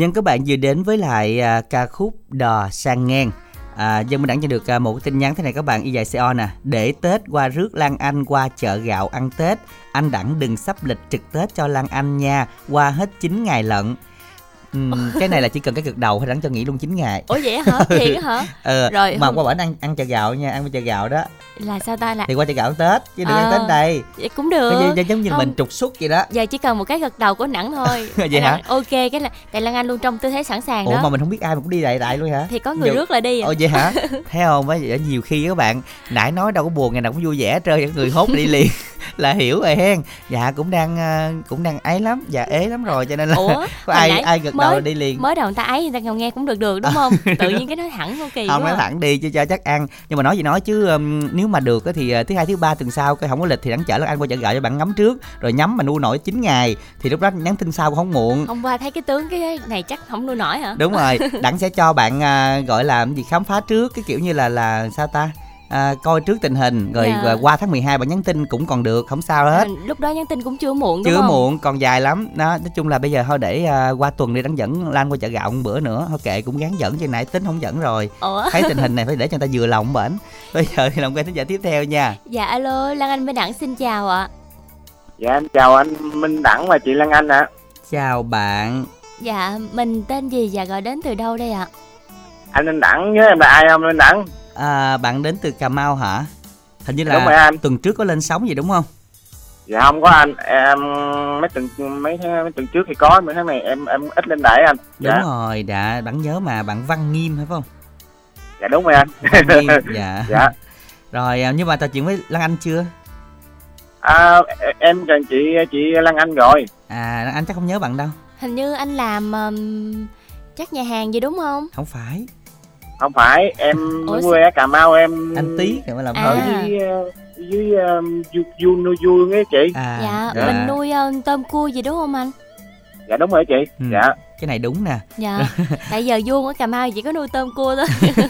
Dân các bạn vừa đến với lại à, ca khúc Đò sang ngang. À, dân mình đã nhận được à, một tin nhắn thế này các bạn y dài CO nè. Để Tết qua rước Lan Anh qua chợ gạo ăn Tết anh đẳng đừng sắp lịch trực Tết cho Lan Anh nha. Qua hết 9 ngày lận. [laughs] Cái này là chỉ cần cái cực đầu thôi đẳng cho nghỉ luôn 9 ngày. Ủa vậy hả? [laughs] Thiệt á hả? Ờ, Rồi, mà hôm- qua bển ăn ăn chợ gạo nha ăn chợ gạo đó. Là sao ta? Là thì qua chợ gạo Tết chứ đừng Ờ, ăn Tết đây vậy cũng được. Cái gì- giống như Không, mình trục xuất vậy đó. Giờ chỉ cần một cái gật đầu của nẵng thôi. [laughs] Vậy hả? ok cái là tại lan anh luôn trong tư thế sẵn sàng ủa đó. mà mình không biết ai mà cũng đi đại đại luôn hả? Thì có người rước lại đi à. Ồ vậy hả? Thấy không? Vậy nhiều khi các bạn nãy nói đâu có buồn ngày nào cũng vui vẻ trơn người hốt đi liền. Là hiểu rồi hen. Dạ cũng đang ờ, cũng đang ấy lắm, dạ ế lắm rồi cho nên là ủa có ai nãy ai gật mới, là đi liền. mới đầu người ta ấy người ta còn nghe cũng được được đúng không? [laughs] Tự nhiên cái nói thẳng ok không nói thẳng đi chứ cho chắc ăn. Nhưng mà nói gì nói chứ um, nếu mà được thì ờ, thứ hai thứ ba tuần sau coi không có lịch thì đáng chở ăn qua chợ gạo cho bạn ngắm trước. Rồi nhắm mà nuôi nổi 9 ngày thì lúc đó nhắn tin sau cũng không muộn. Hôm qua thấy cái tướng cái này chắc không nuôi nổi hả? Đúng rồi [laughs] đặng sẽ cho bạn à, gọi là cái gì khám phá trước cái kiểu như là là sao ta à, coi trước tình hình rồi Dạ. à, qua tháng 12 bạn nhắn tin cũng còn được không sao hết. À, lúc đó nhắn tin cũng chưa muộn đúng chưa không? muộn còn dài lắm. Đó nói chung là bây giờ thôi để à, qua tuần đi đáng dẫn lan qua chợ gạo một bữa nữa. Thôi kệ cũng gán dẫn chứ nãy tính không dẫn rồi. Ủa? thấy tình hình [laughs] này phải để cho người ta vừa lòng bển. Bây giờ thì làm quen thính giả tiếp theo nha. Dạ alo lan anh minh đẳng xin chào ạ. Dạ em chào anh Minh Đẳng và chị Lan Anh ạ. chào bạn. Dạ mình tên gì và gọi đến từ đâu đây ạ? Anh Minh Đẳng nhớ em là ai không Minh Đẳng? À, bạn đến từ cà mau hả hình như Đúng rồi là anh. tuần trước có lên sóng gì đúng không Dạ không có anh, em mấy tuần mấy tháng- mấy tuần trước thì có, mấy tháng này em em ít lên đẩy anh. đúng Dạ. rồi đã bạn nhớ mà bạn văn nghiêm phải không Dạ đúng rồi anh. văn nghiêm [laughs] dạ Dạ. rồi à, nhưng mà trò chuyện với lan anh chưa À, em cần chị chị Lan Anh rồi. à lan anh chắc không nhớ bạn đâu hình như anh làm ừm, chắc nhà hàng gì đúng không không phải Không phải, em Ủa, quê ở Cà Mau em anh tí thì mới làm À. ở dưới ờ, dưới um, du du nuôi vuông ấy chị. à dạ dạ. mình nuôi ờ, tôm cua gì đúng không anh Dạ đúng rồi chị. Ừ. Dạ. cái này đúng nè dạ [laughs] tại giờ vuông ở cà mau chỉ có nuôi tôm cua thôi [laughs]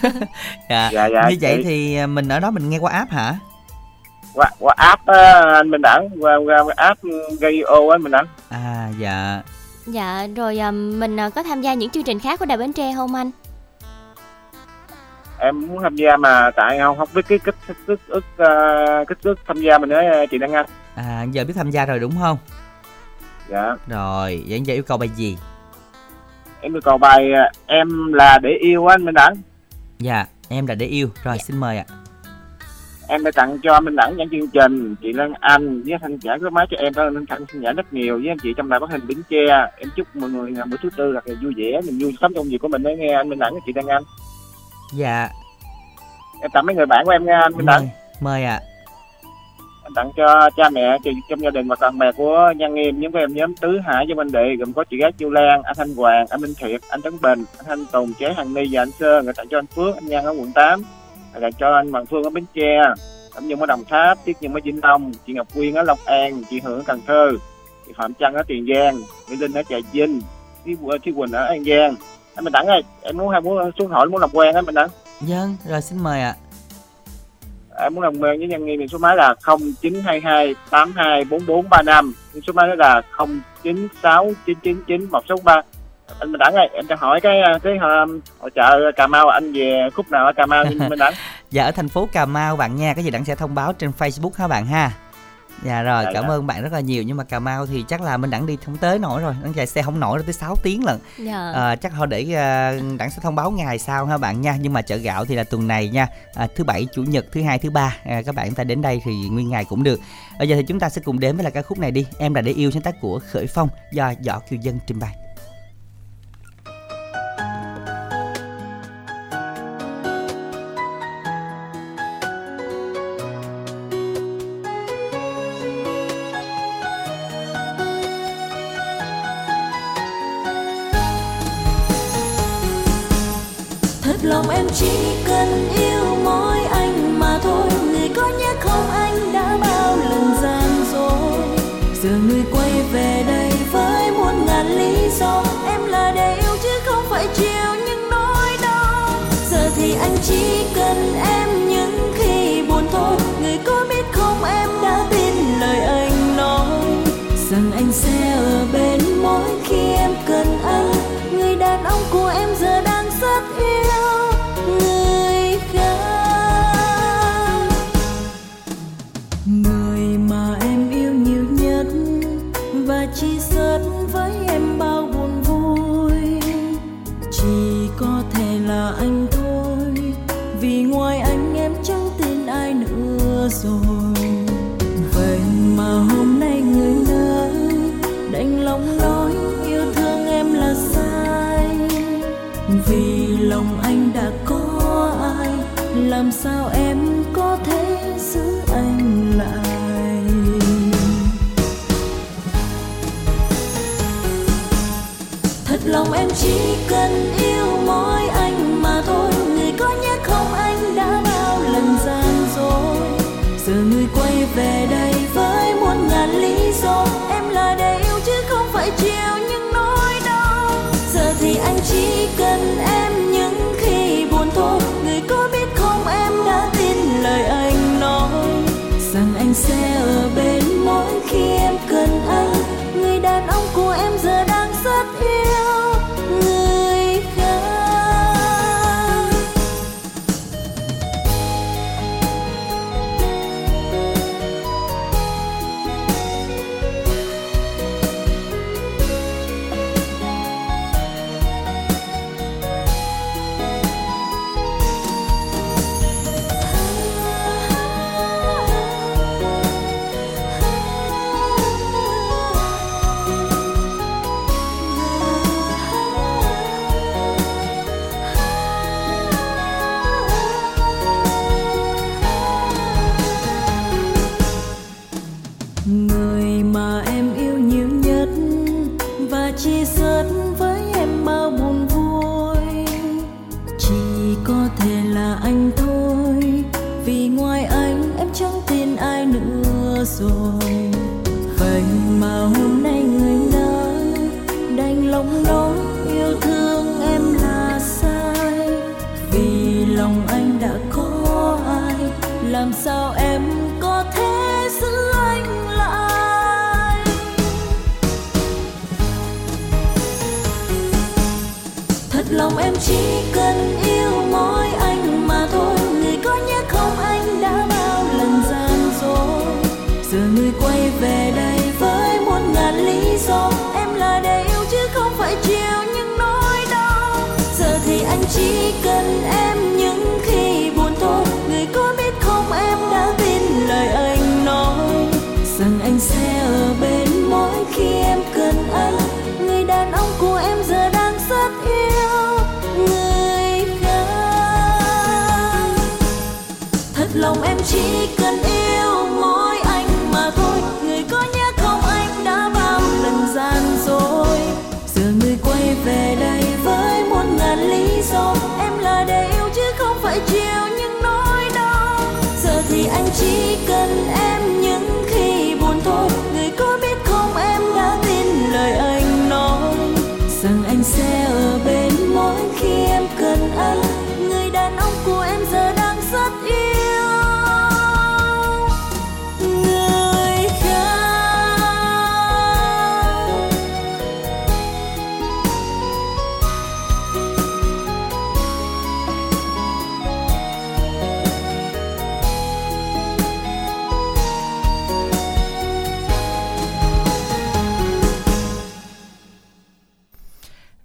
dạ. Dạ, dạ, như vậy chị. thì mình ở đó mình nghe qua app hả Qua, qua app á, anh Minh Đẳng, qua, qua app gây ô anh Minh Đẳng. à dạ dạ rồi mình ờ, có tham gia những chương trình khác của đài bến tre không anh em muốn tham gia mà tại không không biết cái kích kích kích ức uh, kích thước tham gia mình nói ờ, chị Đăng Anh. À giờ biết tham gia rồi đúng không? Dạ. Rồi vậy giờ yêu cầu bài gì? Em yêu cầu bài ờ, em là để yêu anh Minh Đẳng. Dạ em là để yêu. Rồi xin mời ạ. Em đã tặng cho Minh Đẳng những chương trình chị Lan Anh với thanh giả có máy cho em đó nên thanh xin giả rất nhiều. Với anh chị trong đài phát hình Bến Tre em chúc mọi người ngày bữa thứ tư là vui vẻ mình vui sống công việc của mình đấy nghe anh Minh Đẳng với chị Đăng Anh dạ. Em tặng mấy người bạn của em nghe anh Minh Đẳng mời ạ. Em tặng cho cha mẹ chị trong gia đình và bạn bè của Nhan Nghiêm nhóm của em nhóm Tứ Hải với Minh Đệ gồm có chị gái Chu Lan, anh Thanh Hoàng, anh Minh Thiệt, anh Tấn Bình, anh Thanh Tùng, chế Hằng Ni và anh Sơn, người tặng cho anh Phước, anh Nhan ở quận 8, rồi tặng cho anh Hoàng Phương ở Bến Tre, Cẩm Nhung ở Đồng Tháp, Tiết Nhung ở Vĩnh Long, chị Ngọc Quyên ở Long An, chị Hưởng ở Cần Thơ, chị Phạm Trân ở Tiền Giang, Mỹ Linh ở Trà Vinh, chị Quỳnh ở An Giang. Anh Minh Đẳng ơi, em muốn hay muốn xuống hỏi muốn làm quen á Minh Đẳng. Vâng, rồi xin mời ạ. em muốn làm quen với nhân viên thì số máy là 0922 82 4435 số máy đó là 096999 163 anh Minh Đẳng ơi em cho hỏi cái cái um, hội chợ Cà Mau anh về khúc nào ở Cà Mau Minh Đẳng [laughs] Dạ ở thành phố Cà Mau bạn nha, cái gì đặng sẽ thông báo trên Facebook ha bạn ha. Dạ rồi, Dạ, cảm dạ. ơn bạn rất là nhiều nhưng mà Cà Mau thì chắc là mình đặng đi không tới nổi rồi, đặng chạy xe không nổi rồi tới 6 tiếng lận. Dạ. Ờ, chắc thôi để uh, đặng sẽ thông báo ngày sau ha bạn nha. Nhưng mà chợ gạo thì là tuần này nha, à, thứ bảy, chủ nhật, thứ hai, thứ ba à, các bạn chúng ta đến đây thì nguyên ngày cũng được. Bây giờ thì chúng ta sẽ cùng đến với là ca khúc này đi. Em là để yêu sáng tác của Khởi Phong do Võ Kiều Dân trình bày. rằng anh sẽ ở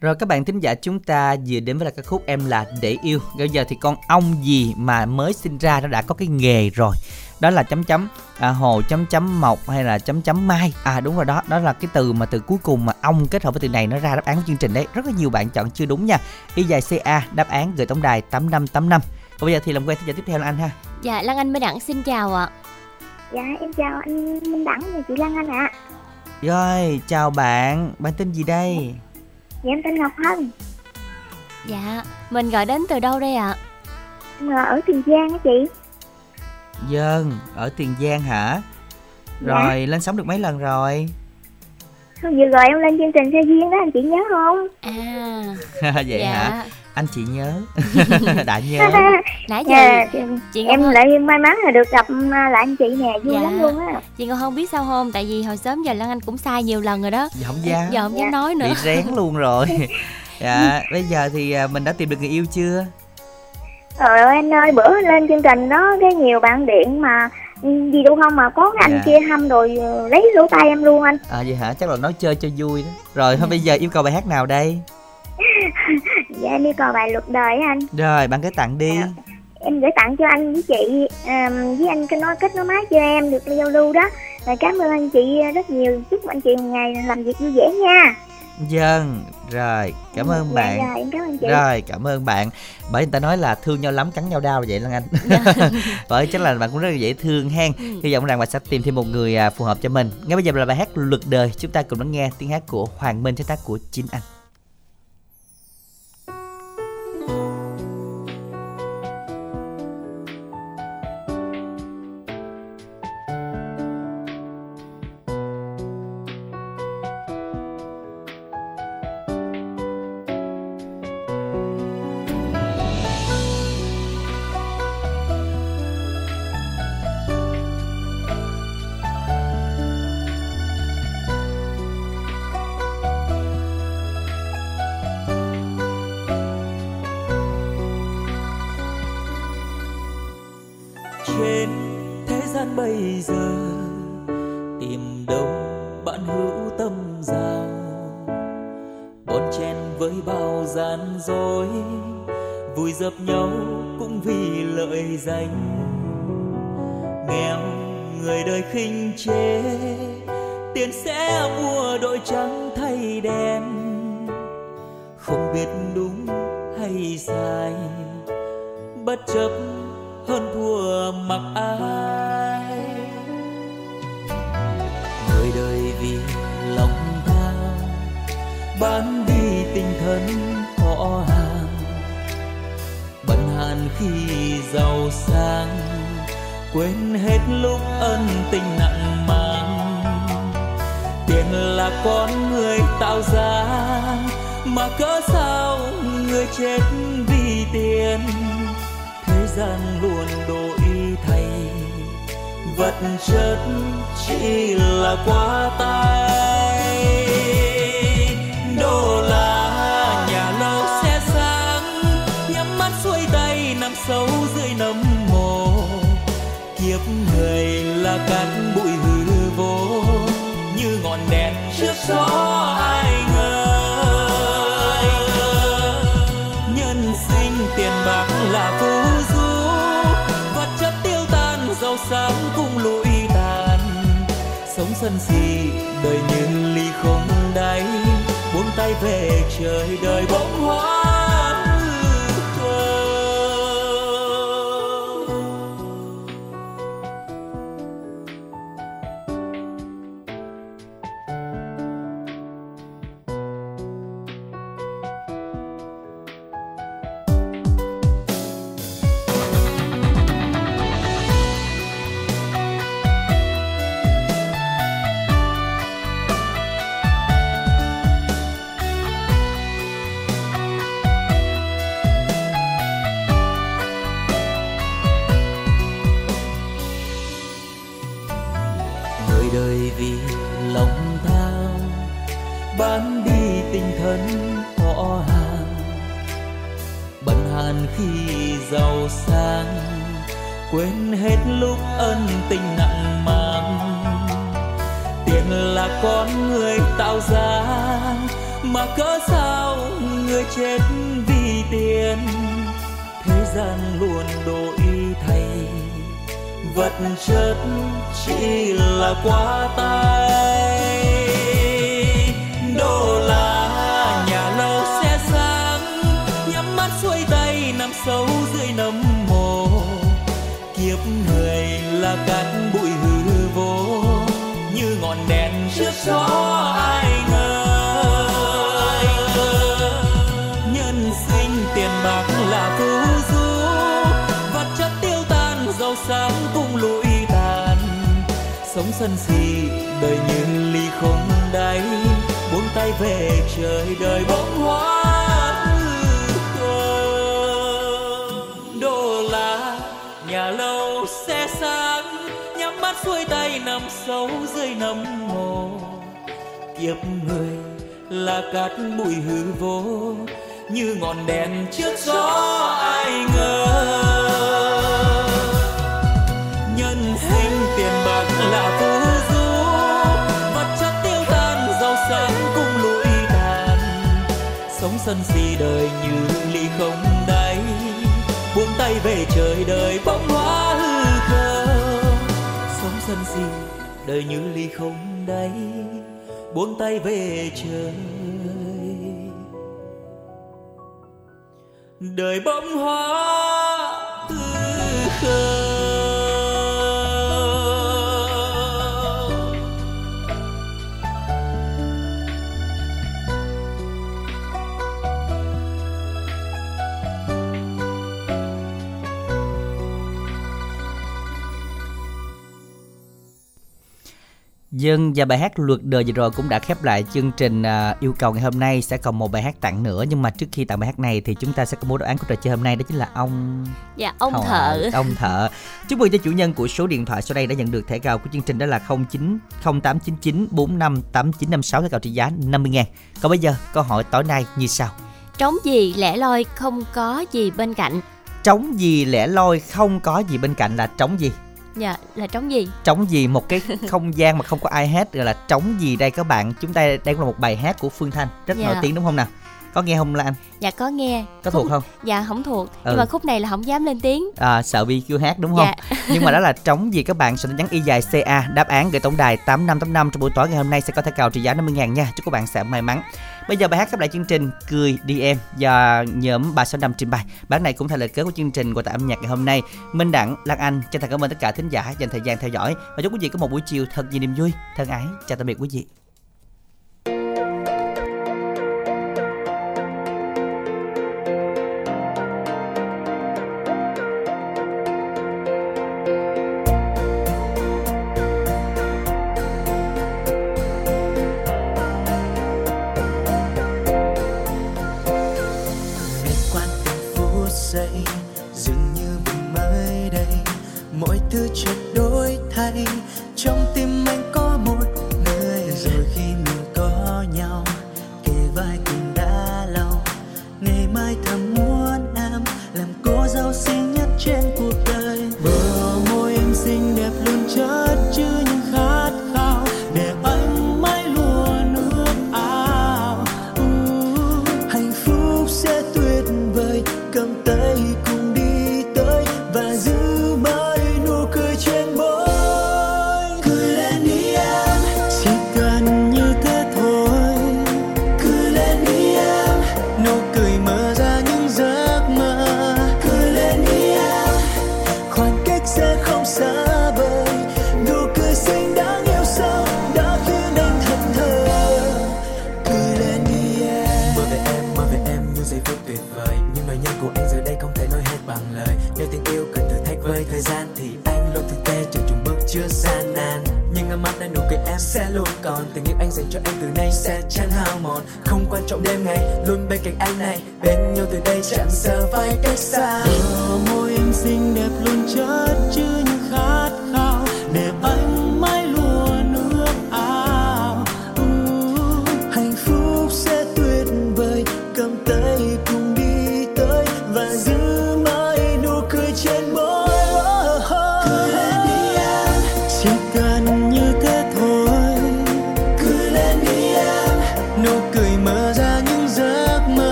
Rồi các bạn thính giả chúng ta vừa đến với là ca khúc Em là để yêu. Bây giờ thì con ong gì mà mới sinh ra nó đã có cái nghề rồi. Đó là chấm chấm à, hồ chấm chấm mộc hay là chấm chấm mai. À đúng rồi đó, đó là cái từ mà từ cuối cùng mà ong kết hợp với từ này nó ra đáp án của chương trình đấy. Rất là nhiều bạn chọn chưa đúng nha. Y dài CA đáp án gửi tổng đài 8585. Và bây giờ thì làm quen thính giả tiếp theo là anh ha. Dạ Lan Anh Minh Đẳng xin chào ạ. Dạ em chào anh Minh Đẳng và chị Lan Anh ạ. Rồi, chào bạn. Bạn tên gì đây? Dạ em tên Ngọc Hân. Dạ, mình gọi đến từ đâu đây ạ? Em ở Tiền Giang á chị. Dân, ở Tiền Giang hả? Dạ. Rồi, lên sóng được mấy lần rồi? Hôm vừa rồi em lên chương trình theo duyên đó anh chị nhớ không? À. [laughs] Vậy Dạ. hả? Anh chị nhớ. [laughs] Đã nhớ. [laughs] Nãy giờ Dạ, chị em lại may mắn là được gặp uh, lại anh chị nè, vui Dạ. lắm luôn á. Chị Ngọc không biết sao không Tại vì hồi sớm giờ Lan Anh cũng sai nhiều lần rồi đó Dạ không dám. Giờ không dám nói nữa Bị rén luôn rồi. Dạ, bây giờ thì à, mình đã tìm được người yêu chưa? Trời ơi anh ơi, bữa lên chương trình đó cái nhiều bạn điện mà gì đâu không mà có cái anh Dạ. kia hâm rồi ờ, lấy lỗ tai em luôn anh. À vậy hả? Chắc là nói chơi cho vui đó. Rồi, thôi bây giờ yêu cầu bài hát nào đây? [laughs] Dạ em đi coi bài luật đời anh. Rồi, bạn cứ tặng đi. Em gửi tặng cho anh với chị um, với anh cái nói kết nối máy cho em được giao lưu đó. Rồi cảm ơn anh chị rất nhiều. Chúc anh chị một ngày làm việc vui vẻ nha. Dân, rồi, cảm ơn Dạ, bạn. Rồi, em cảm ơn chị. Rồi, cảm ơn bạn. Bởi người ta nói là thương nhau lắm cắn nhau đau vậy Lan Anh. [laughs] Bởi chắc là bạn cũng rất là dễ thương hen. Hy vọng rằng bạn sẽ tìm thêm một người à, phù hợp cho mình. Ngay bây giờ là bài hát Luật đời, chúng ta cùng lắng nghe tiếng hát của Hoàng Minh sáng tác của chính anh. Bất chấp hơn thua mặc ai. Người đời vì lòng tham, bán đi tinh thần họ hàng. Bận hàn khi giàu sang, quên hết lúc ân tình nặng mang. Tiền là con người tạo ra, mà cớ sao người chết vì tiền? Gian luôn đổi thay vật chất chỉ là quá tay. Đô la nhà lâu xe sáng, nhắm mắt xuôi tay nằm sâu dưới nấm mồ. Kiếp người là cát bụi hư vô, như ngọn đèn trước gió ai sân si đời như ly không đáy buông tay về trời đời bỗng hóa sống sân si, đời như ly không đáy buông tay về trời đời bỗng hoa hư đô la, nhà lâu xe sáng nhắm mắt xuôi tay nằm sâu dưới nấm mồ. Kiếp người là cát bụi hư vô, như ngọn đèn trước gió ai ngờ. Sân si đời như ly không đáy. Buông tay về trời đời bỗng hóa hư không sống sân si đời như ly không đáy. Buông tay về trời. Đời bỗng hóa hư không Dân và bài hát luật đời vừa rồi cũng đã khép lại chương trình à, yêu cầu ngày hôm nay. Sẽ còn một bài hát tặng nữa nhưng mà trước khi tặng bài hát này thì chúng ta sẽ công bố đáp án của trò chơi hôm nay đó chính là ông Dạ, ông Thợ, thợ. ông thợ. Chúc mừng cho chủ nhân của số điện thoại sau đây đã nhận được thẻ cào của chương trình đó là 09 0899 45 8956 thẻ cào trị giá 50 ngàn. Còn bây giờ câu hỏi tối nay như sau. Trống gì lẻ loi không có gì bên cạnh? Trống gì lẻ loi không có gì bên cạnh là trống gì Dạ, là trống gì? trống gì một cái không gian mà không có ai hết gọi là trống gì đây các bạn chúng ta đây cũng là một bài hát của phương thanh rất Dạ. nổi tiếng đúng không nào có nghe không lan Dạ có nghe. Có thuộc không? Dạ không thuộc. Ừ. Nhưng mà khúc này là không dám lên tiếng. À, sợ bị kêu hát đúng không? Dạ. nhưng mà đó [laughs] là trống gì các bạn sẽ nhắn y dài ca đáp án gửi tổng đài tám năm tám năm trong buổi tối ngày hôm nay sẽ có thẻ cào trị giá 50 ngàn nha. Chúc các bạn sẽ may mắn. Bây giờ bài hát khép lại chương trình cười đi em do nhóm ba sáu năm trình bày. Bản này cũng thay lời kết của chương trình của tại âm nhạc ngày hôm nay. Minh đẳng lan anh chân thành cảm ơn tất cả thính giả dành thời gian theo dõi. Và chúc quý vị có một buổi chiều thật nhiều niềm vui. Thân ái chào tạm biệt quý vị